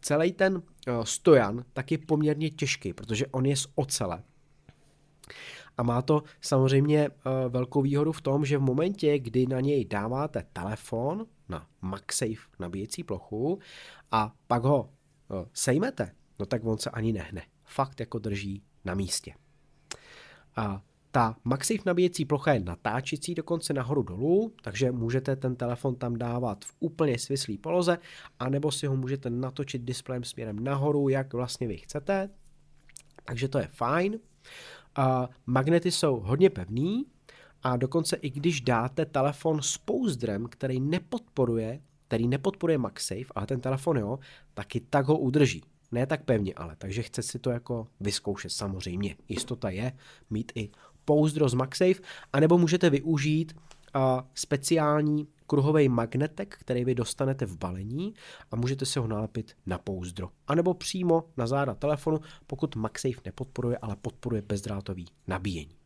Celý ten uh, stojan tak je poměrně těžký, protože on je z ocele. A má to samozřejmě uh, velkou výhodu v tom, že v momentě, kdy na něj dáváte telefon na MagSafe nabíjecí plochu a pak ho uh, sejmete, no tak on se ani nehne. Fakt jako drží na místě. A ta MagSafe nabíjecí plocha je natáčecí dokonce nahoru dolů, takže můžete ten telefon tam dávat v úplně svislý poloze, anebo si ho můžete natočit displejem směrem nahoru, jak vlastně vy chcete. Takže to je fajn. Magnety jsou hodně pevný a dokonce i když dáte telefon s pouzdrem, který nepodporuje, který nepodporuje MagSafe, ale ten telefon jo, taky tak ho udrží. Ne tak pevně ale, takže chce si to jako vyzkoušet samozřejmě. Jistota je mít i pouzdro z MagSafe, anebo můžete využít speciální kruhový magnetek, který vy dostanete v balení a můžete si ho nalepit na pouzdro. A nebo přímo na záda telefonu, pokud MagSafe nepodporuje, ale podporuje bezdrátový nabíjení.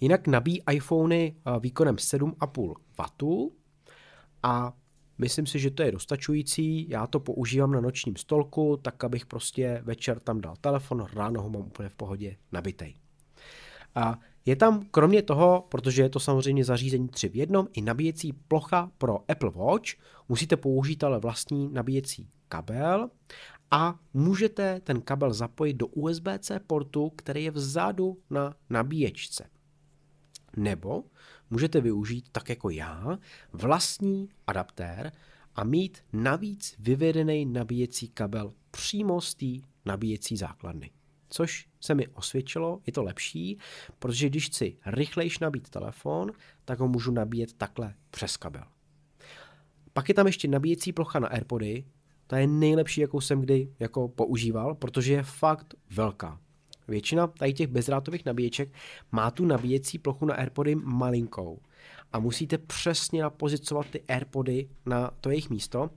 Jinak nabíjí iPhony výkonem 7,5 W a myslím si, že to je dostačující. Já to používám na nočním stolku, tak abych prostě večer tam dal telefon, ráno ho mám úplně v pohodě nabitej. A je tam kromě toho, protože je to samozřejmě zařízení 3 v jednom, i nabíjecí plocha pro Apple Watch. Musíte použít ale vlastní nabíjecí kabel a můžete ten kabel zapojit do USB-C portu, který je vzadu na nabíječce. Nebo můžete využít, tak jako já, vlastní adaptér a mít navíc vyvedený nabíjecí kabel přímo z té nabíjecí základny což se mi osvědčilo, je to lepší, protože když chci rychlejš nabít telefon, tak ho můžu nabíjet takhle přes kabel. Pak je tam ještě nabíjecí plocha na AirPody, ta je nejlepší, jakou jsem kdy jako používal, protože je fakt velká. Většina tady těch bezdrátových nabíječek má tu nabíjecí plochu na AirPody malinkou a musíte přesně napozicovat ty AirPody na to jejich místo,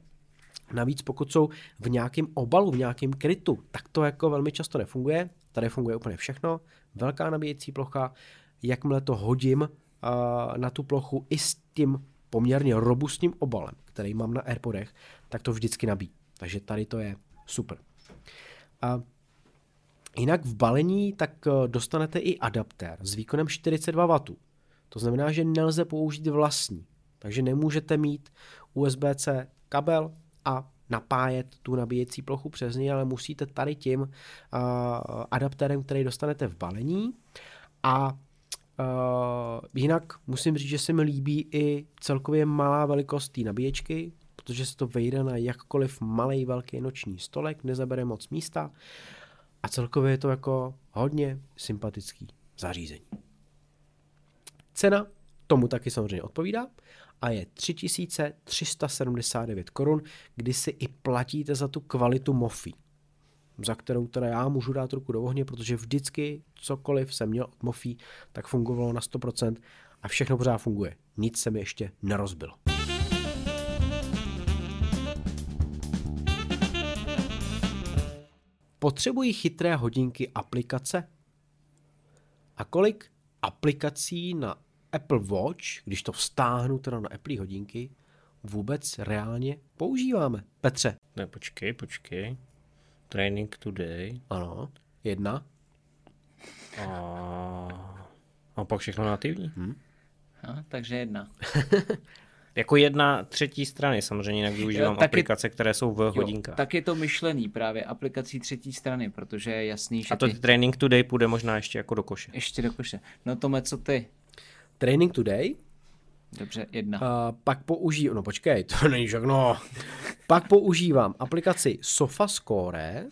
Navíc pokud jsou v nějakém obalu, v nějakém krytu, tak to jako velmi často nefunguje. Tady funguje úplně všechno. Velká nabíjecí plocha, jakmile to hodím na tu plochu i s tím poměrně robustním obalem, který mám na Airpodech, tak to vždycky nabíjí. Takže tady to je super. A jinak v balení tak dostanete i adaptér s výkonem 42 W. To znamená, že nelze použít vlastní. Takže nemůžete mít USB-C kabel, a napájet tu nabíjecí plochu přes ní, ale musíte tady tím uh, adaptérem, který dostanete v balení. A uh, jinak musím říct, že se mi líbí i celkově malá velikost té nabíječky, protože se to vejde na jakkoliv malý velký noční stolek, nezabere moc místa a celkově je to jako hodně sympatický zařízení. Cena tomu taky samozřejmě odpovídá a je 3379 korun, kdy si i platíte za tu kvalitu Mofi, za kterou teda já můžu dát ruku do ohně, protože vždycky cokoliv jsem měl od Mofi, tak fungovalo na 100% a všechno pořád funguje. Nic se mi ještě nerozbilo. Potřebují chytré hodinky aplikace? A kolik aplikací na Apple Watch, když to vztáhnu teda na Apple hodinky, vůbec reálně používáme. Petře. Ne, počkej, počkej. Training today. Ano, jedna. A, a pak všechno nativní. Hmm. No, takže jedna. [laughs] jako jedna třetí strany, samozřejmě jinak využívám jo, aplikace, které jsou v jo, hodinkách. Tak je to myšlený právě aplikací třetí strany, protože je jasný, že A to ty... Training Today půjde možná ještě jako do koše. Ještě do koše. No to co ty? Training Today. Dobře, jedna. Uh, pak používám, no počkej, to není všechno. pak používám aplikaci SofaScore,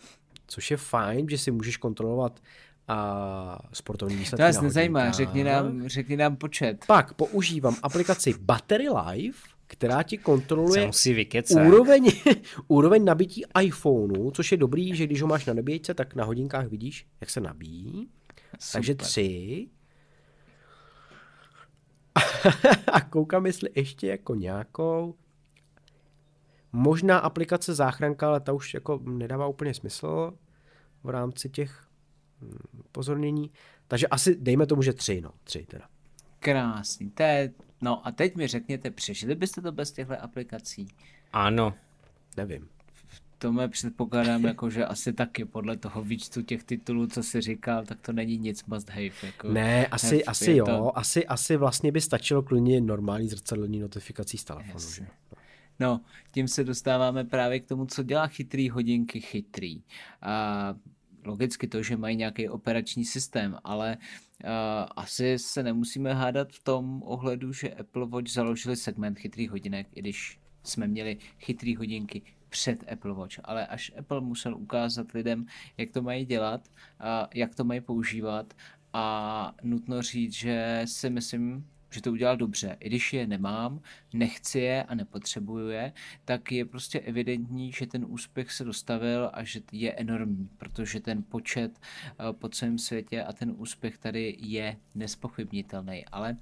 což je fajn, že si můžeš kontrolovat a sportovní výsledky To nás nezajímá, řekni nám, řekni nám počet. Pak používám aplikaci Battery Life, která ti kontroluje úroveň, [laughs] úroveň nabití iPhoneu, což je dobrý, že když ho máš na nabíječce, tak na hodinkách vidíš, jak se nabíjí. Super. Takže tři. [laughs] a koukám, jestli ještě jako nějakou. Možná aplikace záchranka, ale ta už jako nedává úplně smysl v rámci těch hm, pozornění. Takže asi dejme tomu, že tři, no, tři teda. Krásný, to je, no a teď mi řekněte, přežili byste to bez těchto aplikací? Ano. Nevím. To mě předpokládám, jako, že asi taky podle toho výčtu těch titulů, co si říkal, tak to není nic must have. Jako ne, asi, have, asi jo, to... asi, asi vlastně by stačilo klidně normální zrcadlení notifikací z telefonu. Že? No, tím se dostáváme právě k tomu, co dělá chytrý hodinky chytrý. A logicky to, že mají nějaký operační systém, ale uh, asi se nemusíme hádat v tom ohledu, že Apple Watch založili segment chytrých hodinek, i když jsme měli chytrý hodinky před Apple Watch, ale až Apple musel ukázat lidem, jak to mají dělat, a jak to mají používat a nutno říct, že si myslím, že to udělal dobře. I když je nemám, nechci je a nepotřebuju je, tak je prostě evidentní, že ten úspěch se dostavil a že je enormní, protože ten počet eh, po celém světě a ten úspěch tady je nespochybnitelný. Ale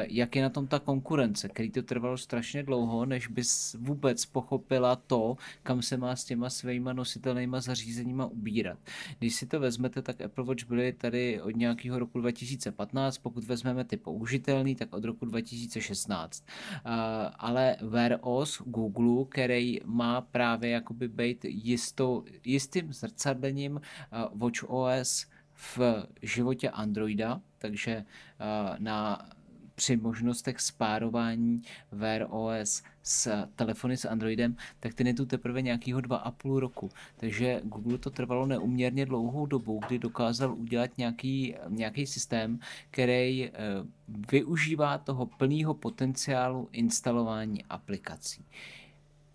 jak je na tom ta konkurence, který to trvalo strašně dlouho, než bys vůbec pochopila to, kam se má s těma svýma nositelnýma zařízeníma ubírat. Když si to vezmete, tak Apple Watch byly tady od nějakého roku 2015, pokud vezmeme ty použitelný, tak od roku 2016. Ale Wear OS Google, který má právě jakoby být jistou, jistým zrcadlením Watch OS v životě Androida, takže na při možnostech spárování Wear OS s telefony s Androidem, tak ten je tu teprve a půl roku. Takže Google to trvalo neuměrně dlouhou dobu, kdy dokázal udělat nějaký, nějaký systém, který e, využívá toho plného potenciálu instalování aplikací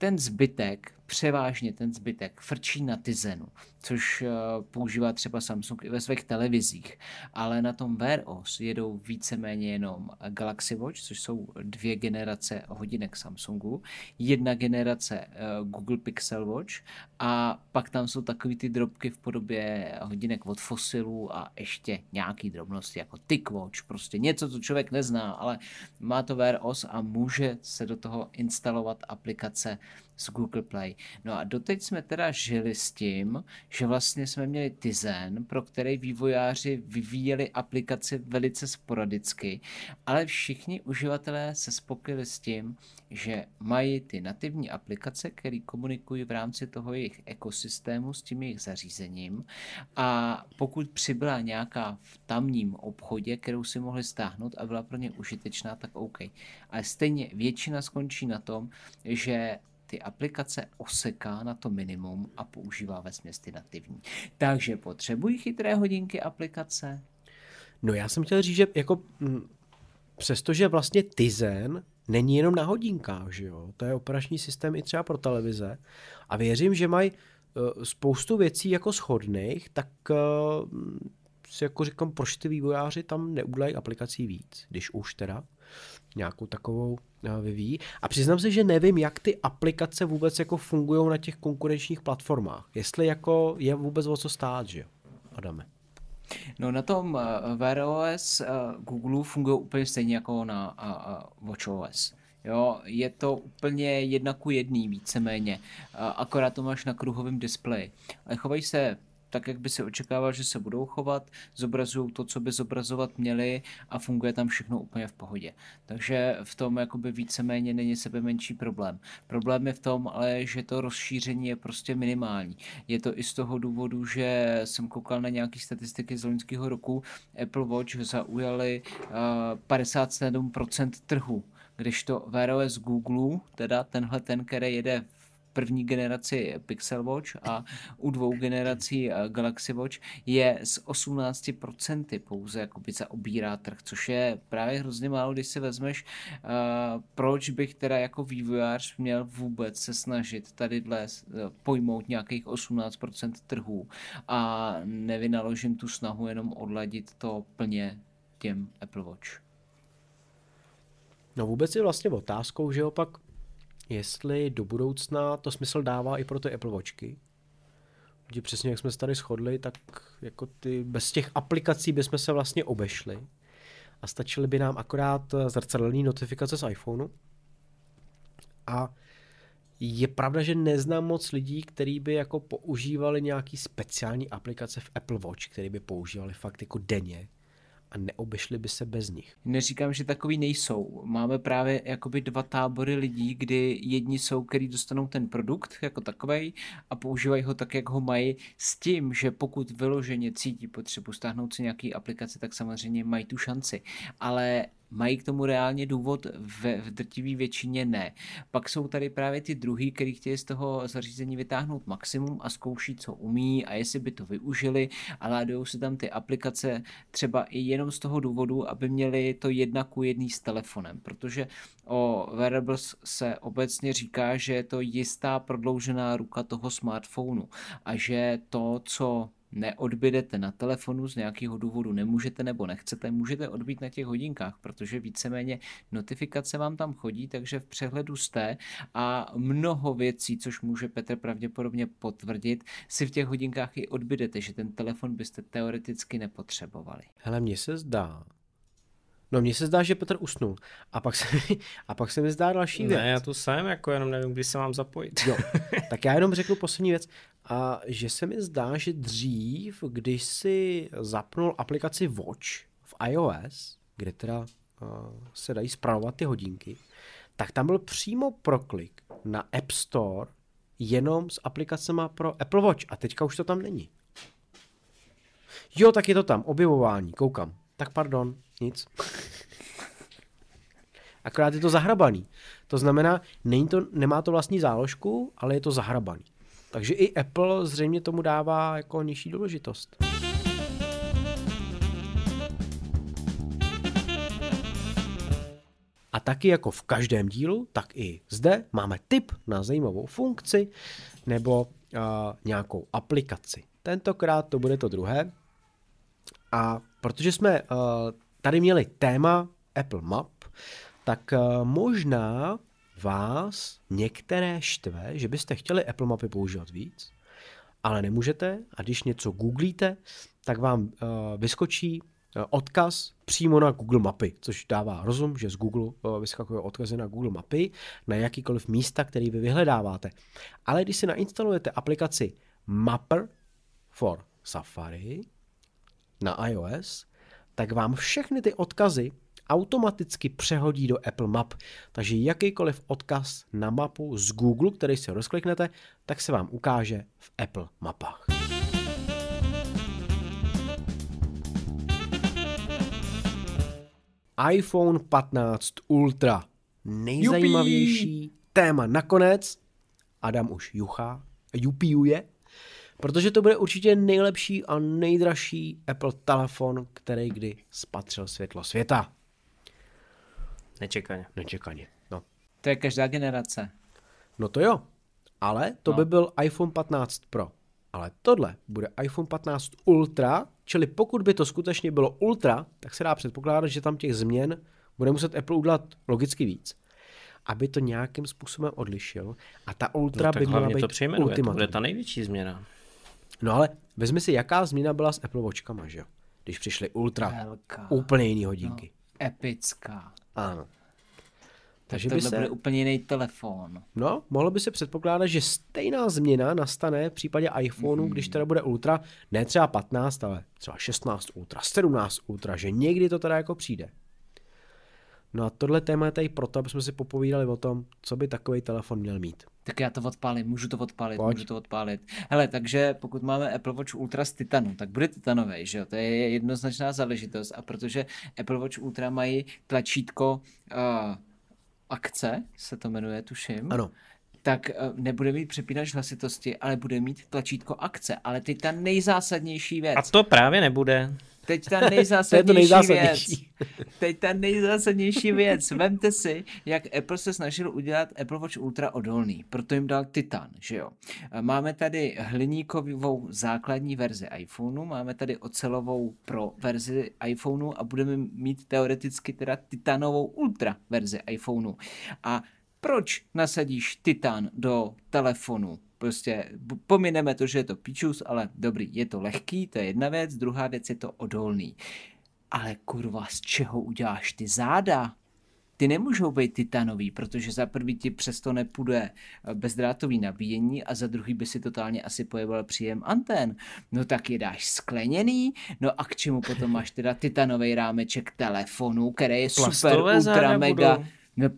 ten zbytek, převážně ten zbytek, frčí na Tizenu, což uh, používá třeba Samsung i ve svých televizích, ale na tom Wear OS jedou víceméně jenom Galaxy Watch, což jsou dvě generace hodinek Samsungu, jedna generace uh, Google Pixel Watch a pak tam jsou takový ty drobky v podobě hodinek od Fossilu a ještě nějaký drobnosti jako TicWatch, prostě něco, co člověk nezná, ale má to Wear OS a může se do toho instalovat aplikace z Google Play. No a doteď jsme teda žili s tím, že vlastně jsme měli Tizen, pro který vývojáři vyvíjeli aplikaci velice sporadicky, ale všichni uživatelé se spokojili s tím, že mají ty nativní aplikace, které komunikují v rámci toho jejich ekosystému s tím jejich zařízením a pokud přibyla nějaká v tamním obchodě, kterou si mohli stáhnout a byla pro ně užitečná, tak OK. Ale stejně většina skončí na tom, že ty aplikace oseká na to minimum a používá ve směsti nativní. Takže potřebují chytré hodinky aplikace? No já jsem chtěl říct, že jako mm, přestože vlastně Tizen není jenom na hodinkách, že jo? To je operační systém i třeba pro televize a věřím, že mají uh, spoustu věcí jako shodných, tak uh, si jako říkám, proč ty vývojáři tam neudělají aplikací víc, když už teda nějakou takovou eh, vyvíjí. A přiznám se, že nevím, jak ty aplikace vůbec jako fungují na těch konkurenčních platformách. Jestli jako je vůbec o co stát, že jo? Adame. No na tom uh, Wear OS uh, Google funguje úplně stejně jako na WatchOS. Jo, je to úplně jedna ku jedný víceméně, akorát to máš na kruhovém displeji. Ale chovají se tak, jak by se očekával, že se budou chovat, zobrazují to, co by zobrazovat měli a funguje tam všechno úplně v pohodě. Takže v tom jakoby víceméně není sebe menší problém. Problém je v tom, ale že to rozšíření je prostě minimální. Je to i z toho důvodu, že jsem koukal na nějaké statistiky z loňského roku, Apple Watch zaujali uh, 57% trhu, když to Wear OS Google, teda tenhle ten, který jede první generaci Pixel Watch a u dvou generací eh, Galaxy Watch je z 18% pouze jakoby zaobírá trh, což je právě hrozně málo, když si vezmeš, uh, proč bych teda jako vývojář měl vůbec se snažit tady dle uh, pojmout nějakých 18% trhů a nevynaložím tu snahu jenom odladit to plně těm Apple Watch. No vůbec je vlastně otázkou, že opak jestli do budoucna to smysl dává i pro ty Apple Watchky. Protože přesně jak jsme se tady shodli, tak jako ty, bez těch aplikací bychom se vlastně obešli a stačily by nám akorát zrcadlené notifikace z iPhoneu. A je pravda, že neznám moc lidí, kteří by jako používali nějaký speciální aplikace v Apple Watch, který by používali fakt jako denně a neobešli by se bez nich. Neříkám, že takový nejsou. Máme právě jakoby dva tábory lidí, kdy jedni jsou, kteří dostanou ten produkt jako takový a používají ho tak, jak ho mají, s tím, že pokud vyloženě cítí potřebu stáhnout si nějaký aplikace, tak samozřejmě mají tu šanci. Ale Mají k tomu reálně důvod, v, v drtivé většině ne. Pak jsou tady právě ty druhý, který chtějí z toho zařízení vytáhnout maximum a zkouší, co umí a jestli by to využili a ládují si tam ty aplikace třeba i jenom z toho důvodu, aby měli to jedna ku jedný s telefonem, protože o wearables se obecně říká, že je to jistá prodloužená ruka toho smartphonu a že to, co neodbydete na telefonu z nějakého důvodu nemůžete nebo nechcete, můžete odbít na těch hodinkách, protože víceméně notifikace vám tam chodí, takže v přehledu jste a mnoho věcí, což může Petr pravděpodobně potvrdit, si v těch hodinkách i odbydete, že ten telefon byste teoreticky nepotřebovali. Hele, mně se zdá, No mně se zdá, že Petr usnul. A pak se, a pak se mi zdá další věc. Ne, já tu jsem, jako jenom nevím, kdy se mám zapojit. Jo, [laughs] tak já jenom řeknu poslední věc. A že se mi zdá, že dřív, když si zapnul aplikaci Watch v iOS, kde teda uh, se dají zpravovat ty hodinky, tak tam byl přímo proklik na App Store jenom s aplikacemi pro Apple Watch a teďka už to tam není. Jo, tak je to tam, objevování, koukám. Tak pardon, nic. Akorát je to zahrabaný. To znamená, není to, nemá to vlastní záložku, ale je to zahrabaný. Takže i Apple zřejmě tomu dává jako nižší důležitost. A taky jako v každém dílu, tak i zde máme tip na zajímavou funkci nebo uh, nějakou aplikaci. Tentokrát to bude to druhé. A protože jsme uh, tady měli téma Apple Map, tak uh, možná vás některé štve, že byste chtěli Apple mapy používat víc, ale nemůžete a když něco googlíte, tak vám uh, vyskočí odkaz přímo na Google mapy, což dává rozum, že z Google vyskakují odkazy na Google mapy na jakýkoliv místa, který vy vyhledáváte. Ale když si nainstalujete aplikaci Mapper for Safari na iOS, tak vám všechny ty odkazy automaticky přehodí do Apple Map. Takže jakýkoliv odkaz na mapu z Google, který si rozkliknete, tak se vám ukáže v Apple mapách. iPhone 15 Ultra. Nejzajímavější Jupi. téma nakonec. Adam už juchá, jupiuje, protože to bude určitě nejlepší a nejdražší Apple telefon, který kdy spatřil světlo světa. Nečekaně. Nečekaně, no. To je každá generace. No to jo, ale to no. by byl iPhone 15 Pro. Ale tohle bude iPhone 15 Ultra, čili pokud by to skutečně bylo Ultra, tak se dá předpokládat, že tam těch změn bude muset Apple udělat logicky víc, aby to nějakým způsobem odlišil. A ta Ultra no, by měla být to ultimativní. To bude ta největší změna. No ale vezmi si, jaká změna byla s Apple Watchkama, že jo? Když přišly Ultra, Velká. úplně jiný hodinky. No, epická. Ano. Takže by se... bude úplně jiný telefon. No, mohlo by se předpokládat, že stejná změna nastane v případě iPhoneu, mm. když teda bude Ultra, ne třeba 15, ale třeba 16 Ultra, 17 Ultra, že někdy to teda jako přijde. No a tohle téma je tady proto, aby jsme si popovídali o tom, co by takový telefon měl mít. Tak já to odpálím, můžu to odpálit, Pojď. můžu to odpálit. Hele, takže pokud máme Apple Watch Ultra z titanu, tak bude titanový, že jo? To je jednoznačná záležitost a protože Apple Watch Ultra mají tlačítko uh, akce, se to jmenuje, tuším. Ano tak nebude mít přepínač hlasitosti, ale bude mít tlačítko akce. Ale teď ta nejzásadnější věc. A to právě nebude. Teď ta [laughs] nejzásadnější, to nejzásadnější. věc. Teď ta nejzásadnější věc. Vemte si, jak Apple se snažil udělat Apple Watch Ultra odolný. Proto jim dal Titan, že jo. Máme tady hliníkovou základní verzi iPhoneu, máme tady ocelovou pro verzi iPhoneu a budeme mít teoreticky teda titanovou Ultra verzi iPhoneu. A proč nasadíš Titan do telefonu? Prostě pomineme to, že je to pičus, ale dobrý, je to lehký, to je jedna věc, druhá věc je to odolný. Ale kurva, z čeho uděláš ty záda? ty nemůžou být titanový, protože za prvý ti přesto nepůjde eh, bezdrátový nabíjení a za druhý by si totálně asi pojebal příjem antén. No tak je dáš skleněný, no a k čemu potom máš teda titanový rámeček telefonu, který je Plastové super, ultra, záda mega, budou.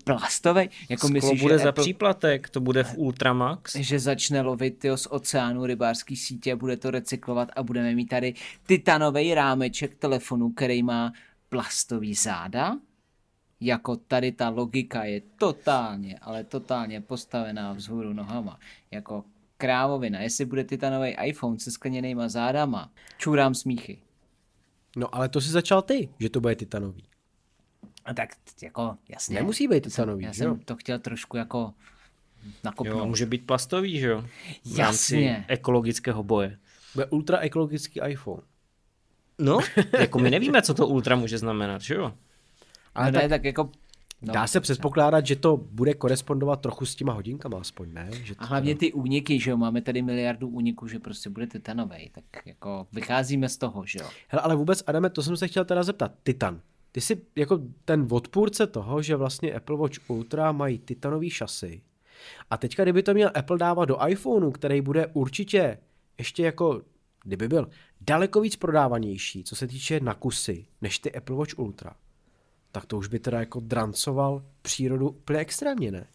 Plastový, jako Sklo myslíš, bude že za Apple, příplatek, to bude v Ultramax. že začne lovit tyjo, z oceánu rybářský sítě a bude to recyklovat a budeme mít tady titanový rámeček telefonu, který má plastový záda? Jako tady ta logika je totálně, ale totálně postavená vzhůru nohama. Jako krávovina. Jestli bude titanový iPhone se skleněnýma zádama, čurám smíchy. No ale to si začal ty, že to bude titanový. A tak jako jasně. Nemusí být jsem- titanový, Já jo? jsem to chtěl trošku jako Jo, nakopnout. a může být plastový, že jo? Jasně. ekologického boje. Bude ultra ekologický iPhone. No, [laughs] jako my nevíme, co to ultra může znamenat, že jo? Ale Ale ne, tak, tak jako... No, dá se předpokládat, že to bude korespondovat trochu s těma hodinkama aspoň, ne? Že to A hlavně ty úniky, že jo, máme tady miliardu úniků, že prostě bude titanový, tak jako vycházíme z toho, že jo. Hele, ale vůbec, Adame, to jsem se chtěl teda zeptat. Titan. Ty jsi jako ten odpůrce toho, že vlastně Apple Watch Ultra mají titanový šasy. A teďka, kdyby to měl Apple dávat do iPhoneu, který bude určitě ještě jako, kdyby byl daleko víc prodávanější, co se týče na kusy, než ty Apple Watch Ultra, tak to už by teda jako drancoval přírodu úplně extrémně, ne?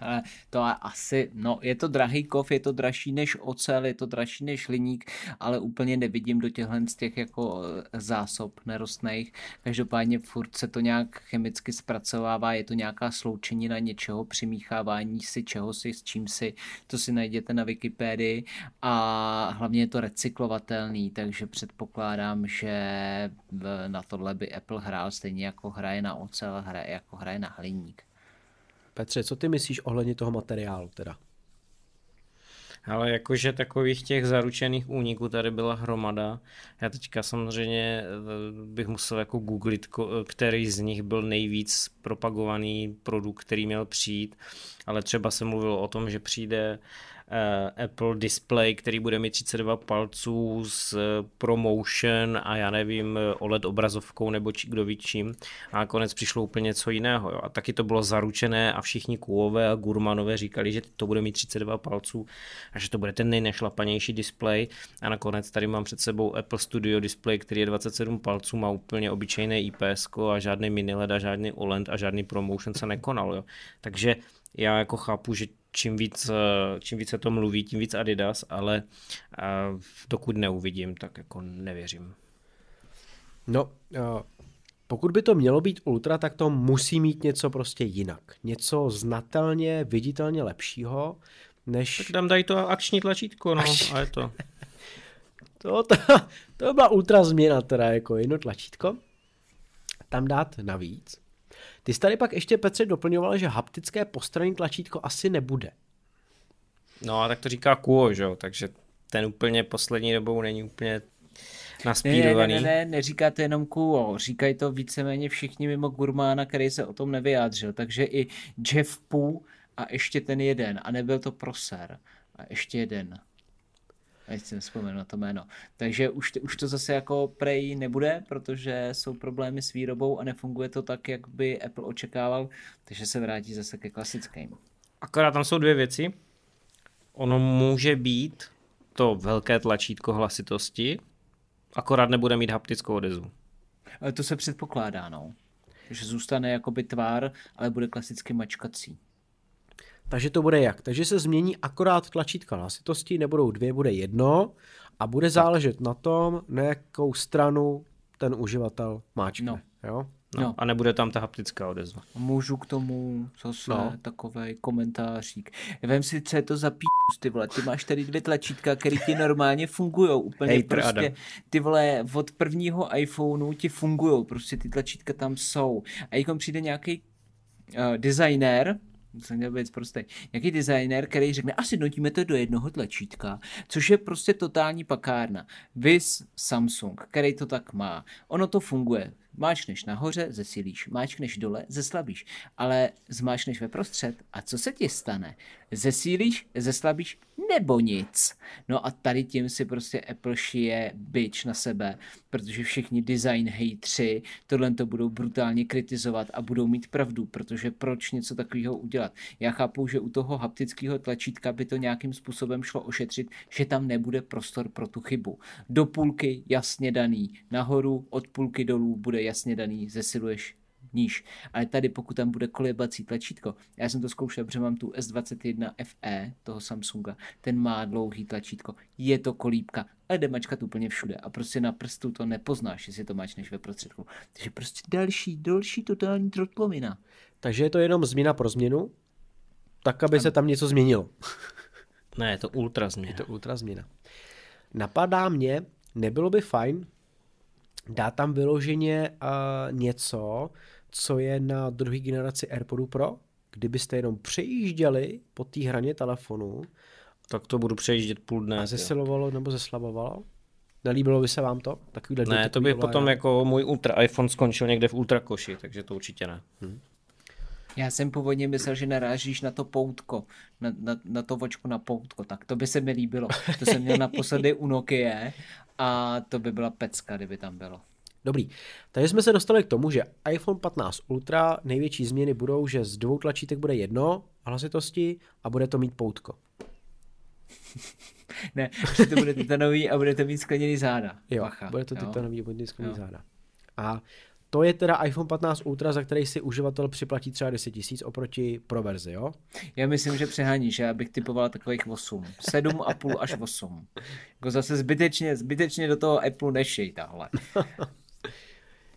Ale to je asi, no je to drahý kov, je to dražší než ocel, je to dražší než hliník, ale úplně nevidím do těchhle z těch jako eh, zásob nerostných. Každopádně furt se to nějak chemicky zpracovává, je to nějaká sloučenina něčeho, přimíchávání si čeho si s čím si, to si najděte na Wikipedii a hlavně je to recyklovatelný, takže předpokládám, že v- na tohle by Apple hrál stejně jako hraje na ocel, hraje, jako hraje na hliník. Petře, co ty myslíš ohledně toho materiálu teda? Ale jakože takových těch zaručených úniků tady byla hromada. Já teďka samozřejmě eh, bych musel jako googlit, který z nich byl nejvíc propagovaný produkt, který měl přijít. Ale třeba se mluvilo o tom, že přijde eh, Apple Display, který bude mít 32 palců s eh, ProMotion a já nevím, eh, OLED obrazovkou nebo či, kdo ví čím. A nakonec přišlo úplně něco jiného. Jo. A taky to bylo zaručené a všichni kůové a gurmanové říkali, že to bude mít 32 palců a že to bude ten nejnešlapanější displej. A nakonec tady mám před sebou Apple Studio Display, který je 27 palců, má úplně obyčejné IPS a žádný mini LED a žádný OLED a žádný ProMotion se nekonal. Jo. Takže já jako chápu, že čím víc, eh, čím víc se to mluví, tím víc Adidas, ale eh, dokud neuvidím, tak jako nevěřím. No, eh, pokud by to mělo být ultra, tak to musí mít něco prostě jinak. Něco znatelně, viditelně lepšího, než... Tak tam dají to akční tlačítko, no, a je to. [laughs] To, to, to byla ultra změna, teda jako jedno tlačítko. Tam dát navíc. Ty jsi tady pak ještě, Petře, doplňoval, že haptické postranní tlačítko asi nebude. No a tak to říká Kuo, že jo, takže ten úplně poslední dobou není úplně Ne, ne, ne, ne, ne, neříká to jenom Kuo, říkají to víceméně všichni mimo Gurmána, který se o tom nevyjádřil, takže i Jeff Poo a ještě ten jeden, a nebyl to Proser, a ještě jeden. A teď si nespomenu na to jméno. Takže už, už to zase jako prej nebude, protože jsou problémy s výrobou a nefunguje to tak, jak by Apple očekával, takže se vrátí zase ke klasickým. Akorát tam jsou dvě věci. Ono může být to velké tlačítko hlasitosti, akorát nebude mít haptickou odezvu. Ale to se předpokládá, no. Že zůstane jakoby tvár, ale bude klasicky mačkací. Takže to bude jak? Takže se změní akorát tlačítka hlasitosti, nebudou dvě, bude jedno a bude záležet na tom, na jakou stranu ten uživatel máčkne. No. Jo? No, No. A nebude tam ta haptická odezva. Můžu k tomu zase No. takový komentářík. Vem si, co je to za píčus, ty vole. Ty máš tady dvě tlačítka, které ti normálně fungují. Úplně Hej, prostě, Adam. ty vole, od prvního iPhoneu ti fungují. Prostě ty tlačítka tam jsou. A jak přijde nějaký uh, designér, jsem měl být prostě nějaký designér, který řekne, asi nutíme to do jednoho tlačítka, což je prostě totální pakárna. Vys Samsung, který to tak má. Ono to funguje. Máčkneš nahoře, zesílíš, máčkneš dole, zeslabíš, ale zmáčkneš ve prostřed a co se ti stane? Zesílíš, zeslabíš nebo nic. No a tady tím si prostě Apple šije byč na sebe, protože všichni design hejtři tohle to budou brutálně kritizovat a budou mít pravdu, protože proč něco takového udělat? Já chápu, že u toho haptického tlačítka by to nějakým způsobem šlo ošetřit, že tam nebude prostor pro tu chybu. Do půlky jasně daný, nahoru od půlky dolů bude jasně daný, zesiluješ níž. Ale tady, pokud tam bude kolebací tlačítko, já jsem to zkoušel, protože mám tu S21 FE toho Samsunga, ten má dlouhý tlačítko, je to kolíbka, ale jde mačkat úplně všude a prostě na prstu to nepoznáš, jestli to mačneš ve prostředku. Takže prostě další, další totální trotlovina. Takže je to jenom změna pro změnu, tak, aby se tam něco změnilo. Ne, je to ultra Je změna. to ultra změna. Napadá mě, nebylo by fajn dát tam vyloženě uh, něco, co je na druhé generaci AirPodu Pro, kdybyste jenom přejížděli po té hraně telefonu Tak to budu přejíždět půl dne. a zesilovalo nebo zeslabovalo. Nelíbilo by se vám to? Takovýhle Ne, to by ovládání? potom jako můj ultra iPhone skončil někde v ultra koši, takže to určitě ne. Já jsem původně myslel, že narážíš na to poutko, na, na, na to vočku na poutko, tak to by se mi líbilo. To jsem měl naposledy u Nokia a to by byla pecka, kdyby tam bylo. Dobrý. Takže jsme se dostali k tomu, že iPhone 15 Ultra největší změny budou, že z dvou tlačítek bude jedno hlasitosti a bude to mít poutko. [laughs] Ne, že to bude titanový a budete mít skleněný záda. Jo, Bacha, bude to jo. titanový bodniský Jo. záda. A to je teda iPhone 15 Ultra, za který si uživatel připlatí třeba 10 tisíc oproti pro verzi, jo? Já myslím, že přeháníš, já bych typoval takových 8. 7,5 až 8. Jako zase zbytečně, zbytečně do toho Apple nešej tahle. [laughs]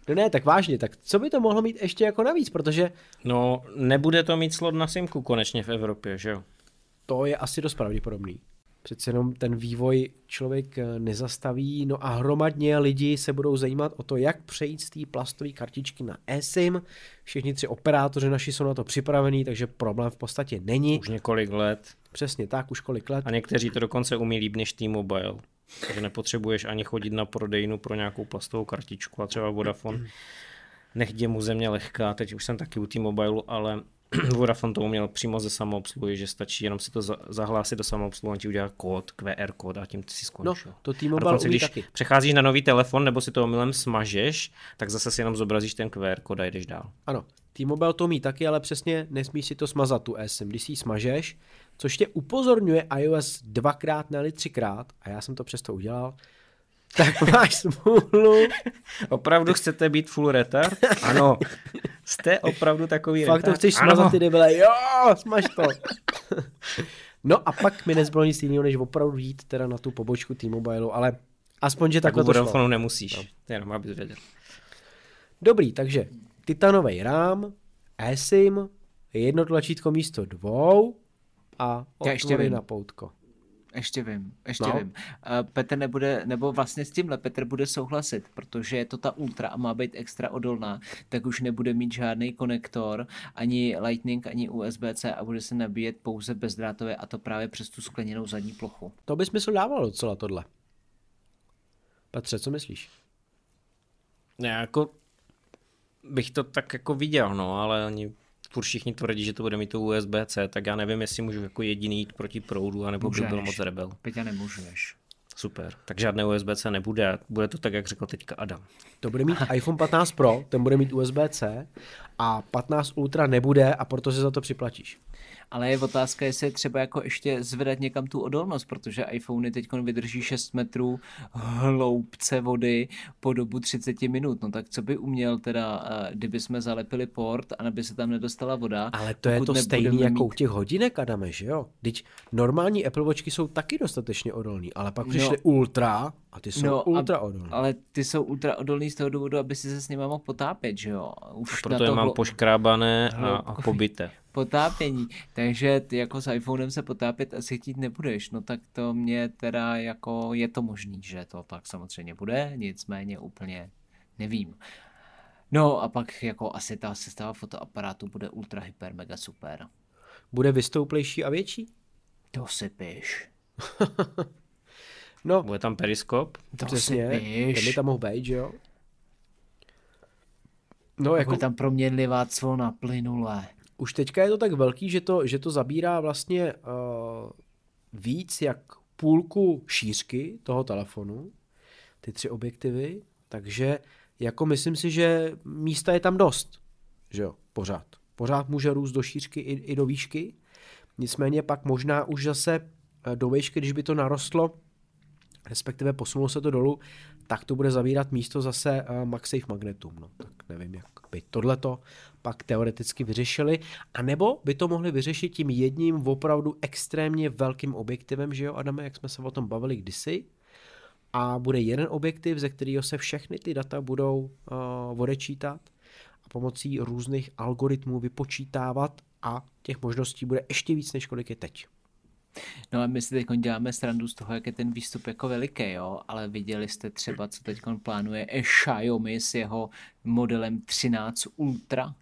No ne, tak vážně, tak co by to mohlo mít ještě jako navíc, protože No, nebude to mít slot na simku konečně v Evropě, že jo? to je asi dost pravděpodobný. Přece jenom ten vývoj člověk eh, nezastaví, no a hromadně lidi se budou zajímat o to, jak přejít z té plastové kartičky na eSIM. Všichni tři operátoři naši jsou na to připravení, takže problém v podstatě není. Už několik let. Přesně tak, už kolik let. A někteří to dokonce umí líp než T-Mobile. Takže nepotřebuješ ani chodit na prodejnu pro nějakou plastovou kartičku a třeba Vodafone. Nech je mu země lehká, teď už jsem taky u T-Mobileu, ale [clears throat] Vodafone to uměl přímo ze samoobsluhy, že stačí jenom si to za- zahlásit do samoobsluhy, on ti udělá kód, QR kód a tím ty si No, skončil. to A T-Mobile umí když taky. přecházíš na nový telefon nebo si to omylem smažeš, tak zase si jenom zobrazíš ten QR kód a jdeš dál. Ano, T-Mobile to umí taky, ale přesně nesmíš si to smazat tu eSIM, když si ji smažeš, což tě upozorňuje iOS dvakrát, ne třikrát, a já jsem to přesto udělal, tak máš smůlu. Opravdu chcete být full retard? Ano. Jste opravdu takový Fakt to retard? chceš Ano. smazat ty debile, jo, smaž to. no a pak mi nezbylo nic jiného, než opravdu jít teda na tu pobočku T-Mobileu, ale aspoň, že Tak takhle to šlo. Nemusíš. No. Jenom abys věděl. Dobrý, takže titanový rám, eSIM, jedno tlačítko místo dvou a otvory na poutko. Ještě vím, ještě No. vím. Uh, Petr nebude, nebo vlastně s tímhle Petr bude souhlasit, protože je to ta Ultra a má být extra odolná, tak už nebude mít žádný konektor, ani Lightning, ani USB-C a bude se nabíjet pouze bezdrátově a to právě přes tu skleněnou zadní plochu. To by smysl dávalo docela tohle. Petře, co myslíš? Ne, jako bych to tak jako viděl, no, ale oni furt všichni tvrdí, že to bude mít to USB-C, tak já nevím, jestli můžu jako jediný jít proti proudu, anebo by byl moc rebel. Peťa nemůžeš. Super. Tak žádné USB-C nebude, bude to tak, jak řekl teďka Adam. To bude mít iPhone 15 Pro, ten bude mít USB-C a 15 Ultra nebude a proto se za to připlatíš. Ale je otázka, jestli je třeba jako ještě zvedat někam tu odolnost, protože iPhony teď vydrží 6 metrů hloubce vody po dobu 30 minut. No tak co by uměl teda, eh, kdyby jsme zalepili port a aby se tam nedostala voda. Ale to je to nebudeme stejný jako u mít- těch hodinek, Adame, že jo? Teď normální Apple Watchky jsou taky dostatečně odolný, ale pak přišly No. Ultra a ty jsou No, ultra a, odolný. ale ty jsou ultra odolný z toho důvodu, aby si se s nima mohl potápět, že jo? Už na Proto je to mám hlo- poškrábané a, a pobité. potápění. Takže ty jako s iPhonem se potápět asi chtít nebudeš. No tak to mě teda jako je to možný, že to tak samozřejmě bude, nicméně úplně nevím. No a pak jako asi ta sestava fotoaparátu bude ultra hyper mega super. Bude vystouplejší a větší? To si piš. [laughs] No, Bude tam periskop? To přesně, ten by tam mohl být, že jo? No, jako... tam proměnlivá clona plynulé. Už teďka je to tak velký, že to, že to zabírá vlastně uh, víc jak půlku šířky toho telefonu, ty tři objektivy, takže jako myslím si, že místa je tam dost, že jo, pořád. Pořád může růst do šířky i, i do výšky, nicméně pak možná už zase eh, do výšky, když by to narostlo, respektive posunulo se to dolů, tak to bude zabírat místo zase uh, MagSafe Magnetum. No, tak nevím, jak by tohleto pak teoreticky vyřešili, a nebo by to mohli vyřešit tím jedním opravdu extrémně velkým objektivem, že jo, Adame, jak jsme se o tom bavili kdysi, a bude jeden objektiv, ze kterého se všechny ty data budou uh, odečítat a pomocí různých algoritmů vypočítávat a těch možností bude ještě víc, než kolik je teď. No a my si teď děláme srandu z toho, jak je ten výstup jako veliký, jo, ale viděli jste třeba, co teď plánuje Xiaomi s jeho modelem 13 Ultra?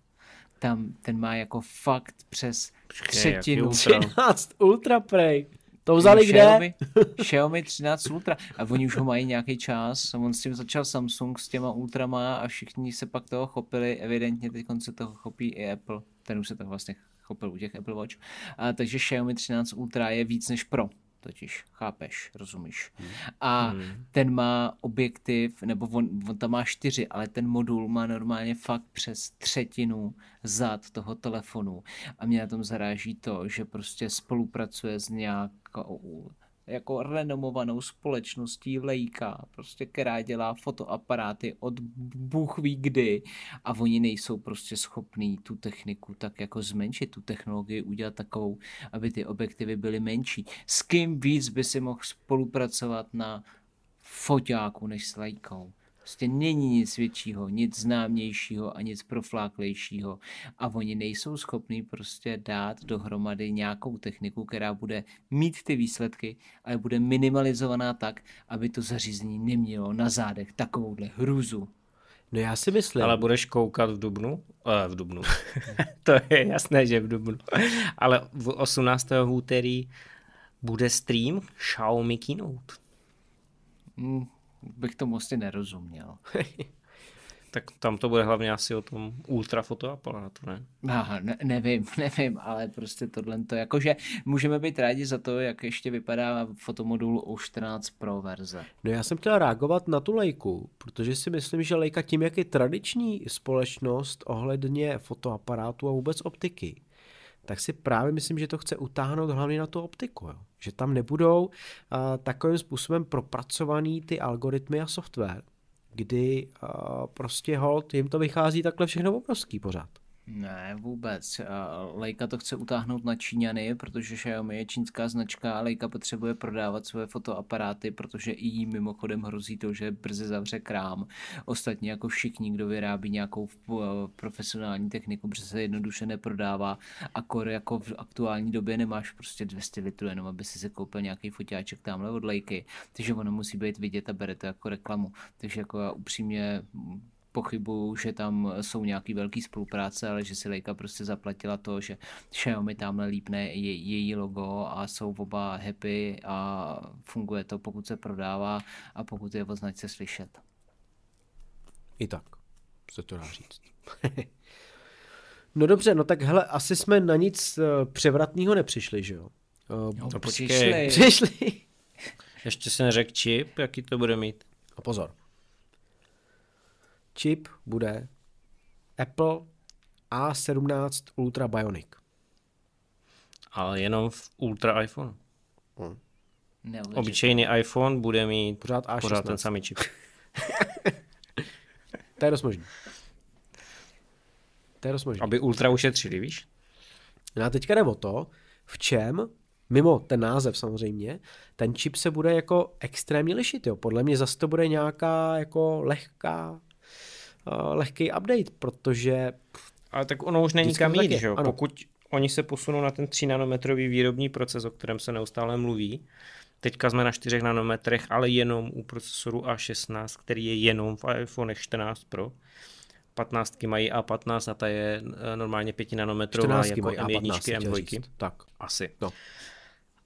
Tam ten má jako fakt přes třetinu. 13 Ultra prej. To vzali kde? Xiaomi, Xiaomi 13 Ultra. A oni už ho mají nějaký čas. On s tím začal Samsung s těma Ultrama a všichni se pak toho chopili. Evidentně teď se toho chopí i Apple. Ten už se toho vlastně chopil u těch Apple Watch. A, takže Xiaomi 13 Ultra je víc než Pro totiž, chápeš, rozumíš. Hmm. A hmm. ten má objektiv, nebo on, on tam má čtyři, ale ten modul má normálně fakt přes třetinu zad toho telefonu. A mě na tom zaráží to, že prostě spolupracuje s nějakou jako renomovanou společností Leica, prostě která dělá fotoaparáty od bůh ví kdy a oni nejsou prostě schopní tu techniku tak jako zmenšit, tu technologii udělat takovou, aby ty objektivy byly menší. S kým víc by si mohl spolupracovat na foťáku než s Leicou? Prostě není nic většího, nic známějšího a nic profláklejšího. A oni nejsou schopní prostě dát dohromady nějakou techniku, která bude mít ty výsledky, ale bude minimalizovaná tak, aby to zařízení nemělo na zádech takovouhle hrůzu. No já si myslím. Ale budeš koukat v Dubnu? Eh, v Dubnu. [laughs] to je jasné, že v Dubnu. Ale v 18. úterý bude stream Xiaomi Keynote. Bych tomu asi nerozuměl. [laughs] tak tam to bude hlavně asi o tom ultra fotoaparátu, ne? Aha, ne, nevím, [laughs] nevím, ale prostě tohle to, jakože můžeme být rádi za to, jak ještě vypadá fotomodul u 14 Pro verze. No já jsem chtěl reagovat na tu Leiku, protože si myslím, že Leica tím, jak je tradiční společnost ohledně fotoaparátu a vůbec optiky, tak si právě myslím, že to chce utáhnout hlavně na tu optiku. Jo. Že tam nebudou takovým způsobem propracovaný ty algoritmy a software, kdy prostě hold, jim to vychází takhle všechno obrovský pořád. Ne, vůbec. Leica to chce utáhnout na Číňany, protože Xiaomi je čínská značka a Leica potřebuje prodávat své fotoaparáty, protože i jí mimochodem hrozí to, že brzy zavře krám. Ostatně jako všichni, kdo vyrábí nějakou eh, profesionální techniku, protože se jednoduše neprodává a kor jako v aktuální době nemáš prostě 200 litrů, jenom aby si se koupil nějaký fotáček tamhle od Leiky, takže ono musí být vidět a bere to jako reklamu. Takže jako já upřímně pochybuju, že tam jsou nějaký velký spolupráce, ale že si Leica prostě zaplatila to, že Xiaomi tamhle lípne je, její logo a jsou oba happy a funguje to, pokud se prodává a pokud je o značce slyšet. I tak se to dá říct. [laughs] no dobře, no tak hele, asi jsme na nic uh, převratného nepřišli, že jo? Uh, no, no přišli. [laughs] Přišli. Ještě se neřekl čip, jaký to bude mít. A pozor čip bude Apple A17 Ultra Bionic. Ale jenom v Ultra iPhone. Hmm. Obyčejný iPhone bude mít pořád, A16. pořád ten samý čip. [laughs] to je dost možný. To je dost možný. Aby Ultra ušetřili, víš? No a teďka jde o to, v čem, mimo ten název samozřejmě, ten čip se bude jako extrémně lišit. Jo. Podle mě zase to bude nějaká jako lehká lehký update, protože... Ale tak ono už není kam jít, že jo? Pokud oni se posunou na ten 3 nanometrový výrobní proces, o kterém se neustále mluví, teďka jsme na 4 nanometrech, ale jenom u procesoru A16, který je jenom v iPhone 14 Pro, 15 mají A15 a ta je eh, normálně 5 nanometrová jako M1, M2. Tak. Asi. No.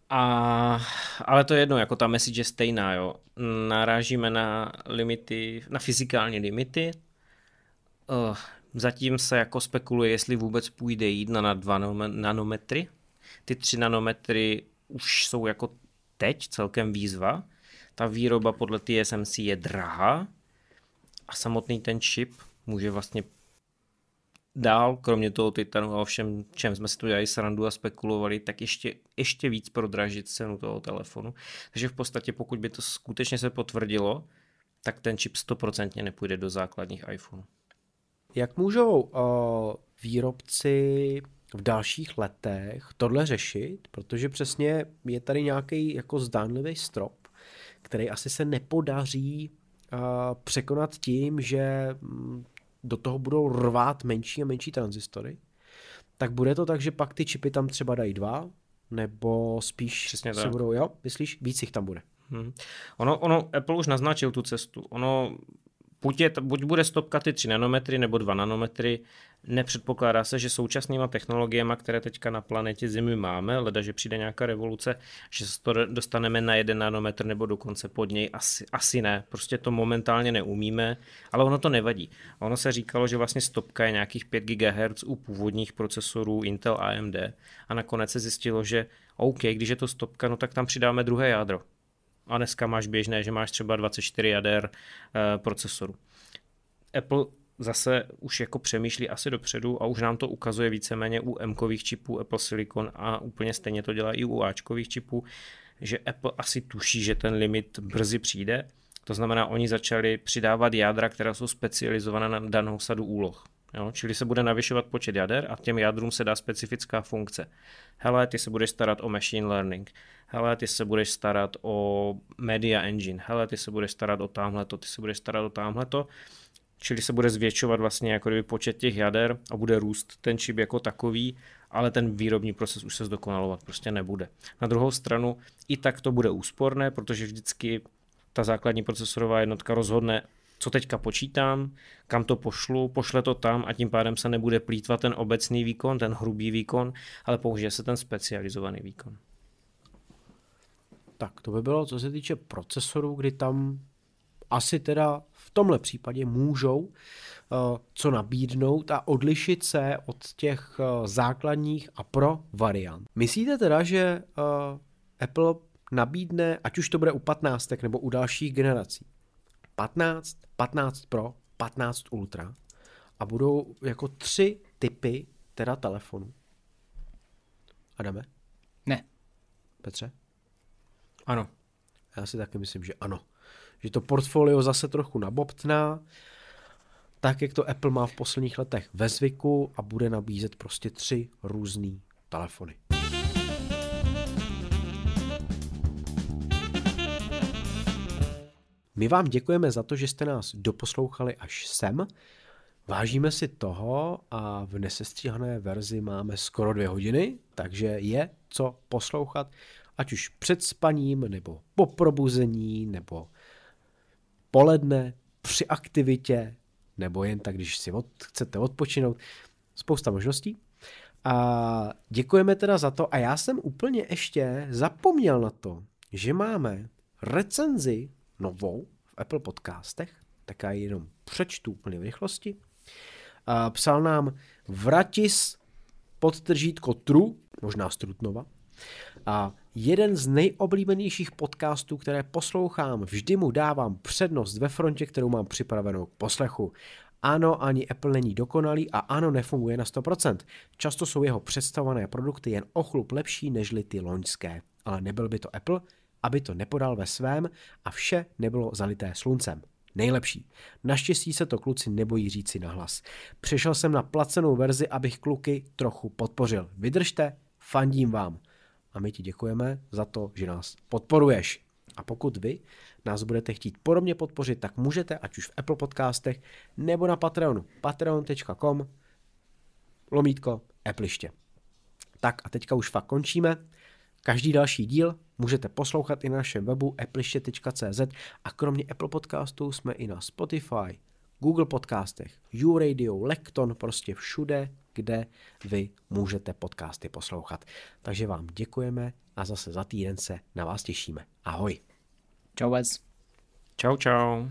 A, ale to je jedno, jako ta message je stejná, jo. Narážíme na limity, na fyzikální limity, uh, Zatím se jako spekuluje, jestli vůbec půjde jít na 2 nanometry. Ty 3 nanometry už jsou jako teď celkem výzva. Ta výroba podle TSMC je drahá a samotný ten čip může vlastně dál, kromě toho Titanu a všem, čem jsme si tu dělali srandu a spekulovali, tak ještě, ještě víc prodražit cenu toho telefonu. Takže v podstatě pokud by to skutečně se potvrdilo, tak ten čip stoprocentně nepůjde do základních iPhone. Jak můžou uh, výrobci v dalších letech tohle řešit, protože přesně je tady nějaký jako zdánlivý strop, který asi se nepodaří uh, překonat tím, že mm, do toho budou rvát menší a menší transistory, tak bude to tak, že pak ty čipy tam třeba dají dva, nebo spíš Přesně se tak. budou, jo, myslíš, víc jich tam bude. Hmm. Ono, ono, Apple už naznačil tu cestu. Ono, buď, je, buď bude stopka ty 3 nanometry nebo 2 nanometry, nepředpokládá se, že současnýma technologiemi, které teďka na planetě Zimy máme, leda, že přijde nějaká revoluce, že se to dostaneme na 1 nanometr nebo dokonce pod něj, asi, asi ne. Prostě to momentálně neumíme, ale ono to nevadí. Ono se říkalo, že vlastně stopka je nějakých 5 GHz u původních procesorů Intel AMD a nakonec se zjistilo, že OK, když je to stopka, no tak tam přidáme druhé jádro a dneska máš běžné, že máš třeba 24 jader e, procesoru. Apple zase už jako přemýšlí asi dopředu a už nám to ukazuje víceméně u m čipů Apple Silicon a úplně stejně to dělá i u Ačkových čipů, že Apple asi tuší, že ten limit brzy přijde. To znamená, oni začali přidávat jádra, která jsou specializovaná na danou sadu úloh. Jo? Čili se bude navyšovat počet jader a těm jádrům se dá specifická funkce. Hele, ty se budeš starat o machine learning. Hele, ty se budeš starat o media engine. Hele, ty se budeš starat o tamhleto, ty se budeš starat o tamhleto. Čili se bude zvětšovat vlastně jako kdyby počet těch jader a bude růst ten čip jako takový, ale ten výrobní proces už se zdokonalovat prostě nebude. Na druhou stranu i tak to bude úsporné, protože vždycky ta základní procesorová jednotka rozhodne, co teďka počítám, kam to pošlu, pošle to tam a tím pádem se nebude plítvat ten obecný výkon, ten hrubý výkon, ale použije se ten specializovaný výkon. Tak to by bylo, co se týče procesorů, kdy tam asi teda v tomhle případě můžou uh, co nabídnout a odlišit se od těch uh, základních a pro variant. Myslíte teda, že uh, Apple nabídne, ať už to bude u 15 nebo u dalších generací, 15, 15 Pro, 15 Ultra a budou jako tři typy teda telefonu. Adame? Ne. Petře? Ano. Já si taky myslím, že ano. Že to portfolio zase trochu nabobtná, tak jak to Apple má v posledních letech ve zvyku a bude nabízet prostě tři různé telefony. My vám děkujeme za to, že jste nás doposlouchali až sem. Vážíme si toho a v nesestříhané verzi máme skoro dvě hodiny, takže je co poslouchat, ať už před spaním, nebo po probuzení, nebo poledne, při aktivitě, nebo jen tak, když si od, chcete odpočinout. Spousta možností. A děkujeme teda za to. A já jsem úplně ještě zapomněl na to, že máme recenzi novou v Apple podcastech, tak já ji jenom přečtu úplně v rychlosti. A psal nám Vratis podtržítko Tru, možná Strutnova, a jeden z nejoblíbenějších podcastů, které poslouchám, vždy mu dávám přednost ve frontě, kterou mám připravenou k poslechu. Ano, ani Apple není dokonalý a ano, nefunguje na 100%. Často jsou jeho představované produkty jen o chlup lepší než ty loňské. Ale nebyl by to Apple, aby to nepodal ve svém a vše nebylo zalité sluncem. Nejlepší. Naštěstí se to kluci nebojí říci nahlas. Přešel jsem na placenou verzi, abych kluky trochu podpořil. Vydržte, fandím vám. A my ti děkujeme za to, že nás podporuješ. A pokud vy nás budete chtít podobně podpořit, tak můžete, ať už v Apple podcastech, nebo na Patreonu. patreon.com lomítko Appleiště. Tak a teďka už fakt končíme. Každý další díl můžete poslouchat i na našem webu appleiště.cz a kromě Apple podcastů jsme i na Spotify, Google podcastech, YouRadio, Lekton, prostě všude, kde vy můžete podcasty poslouchat. Takže vám děkujeme a zase za týden se na vás těšíme. Ahoj. Čau, Vez. Čau, čau.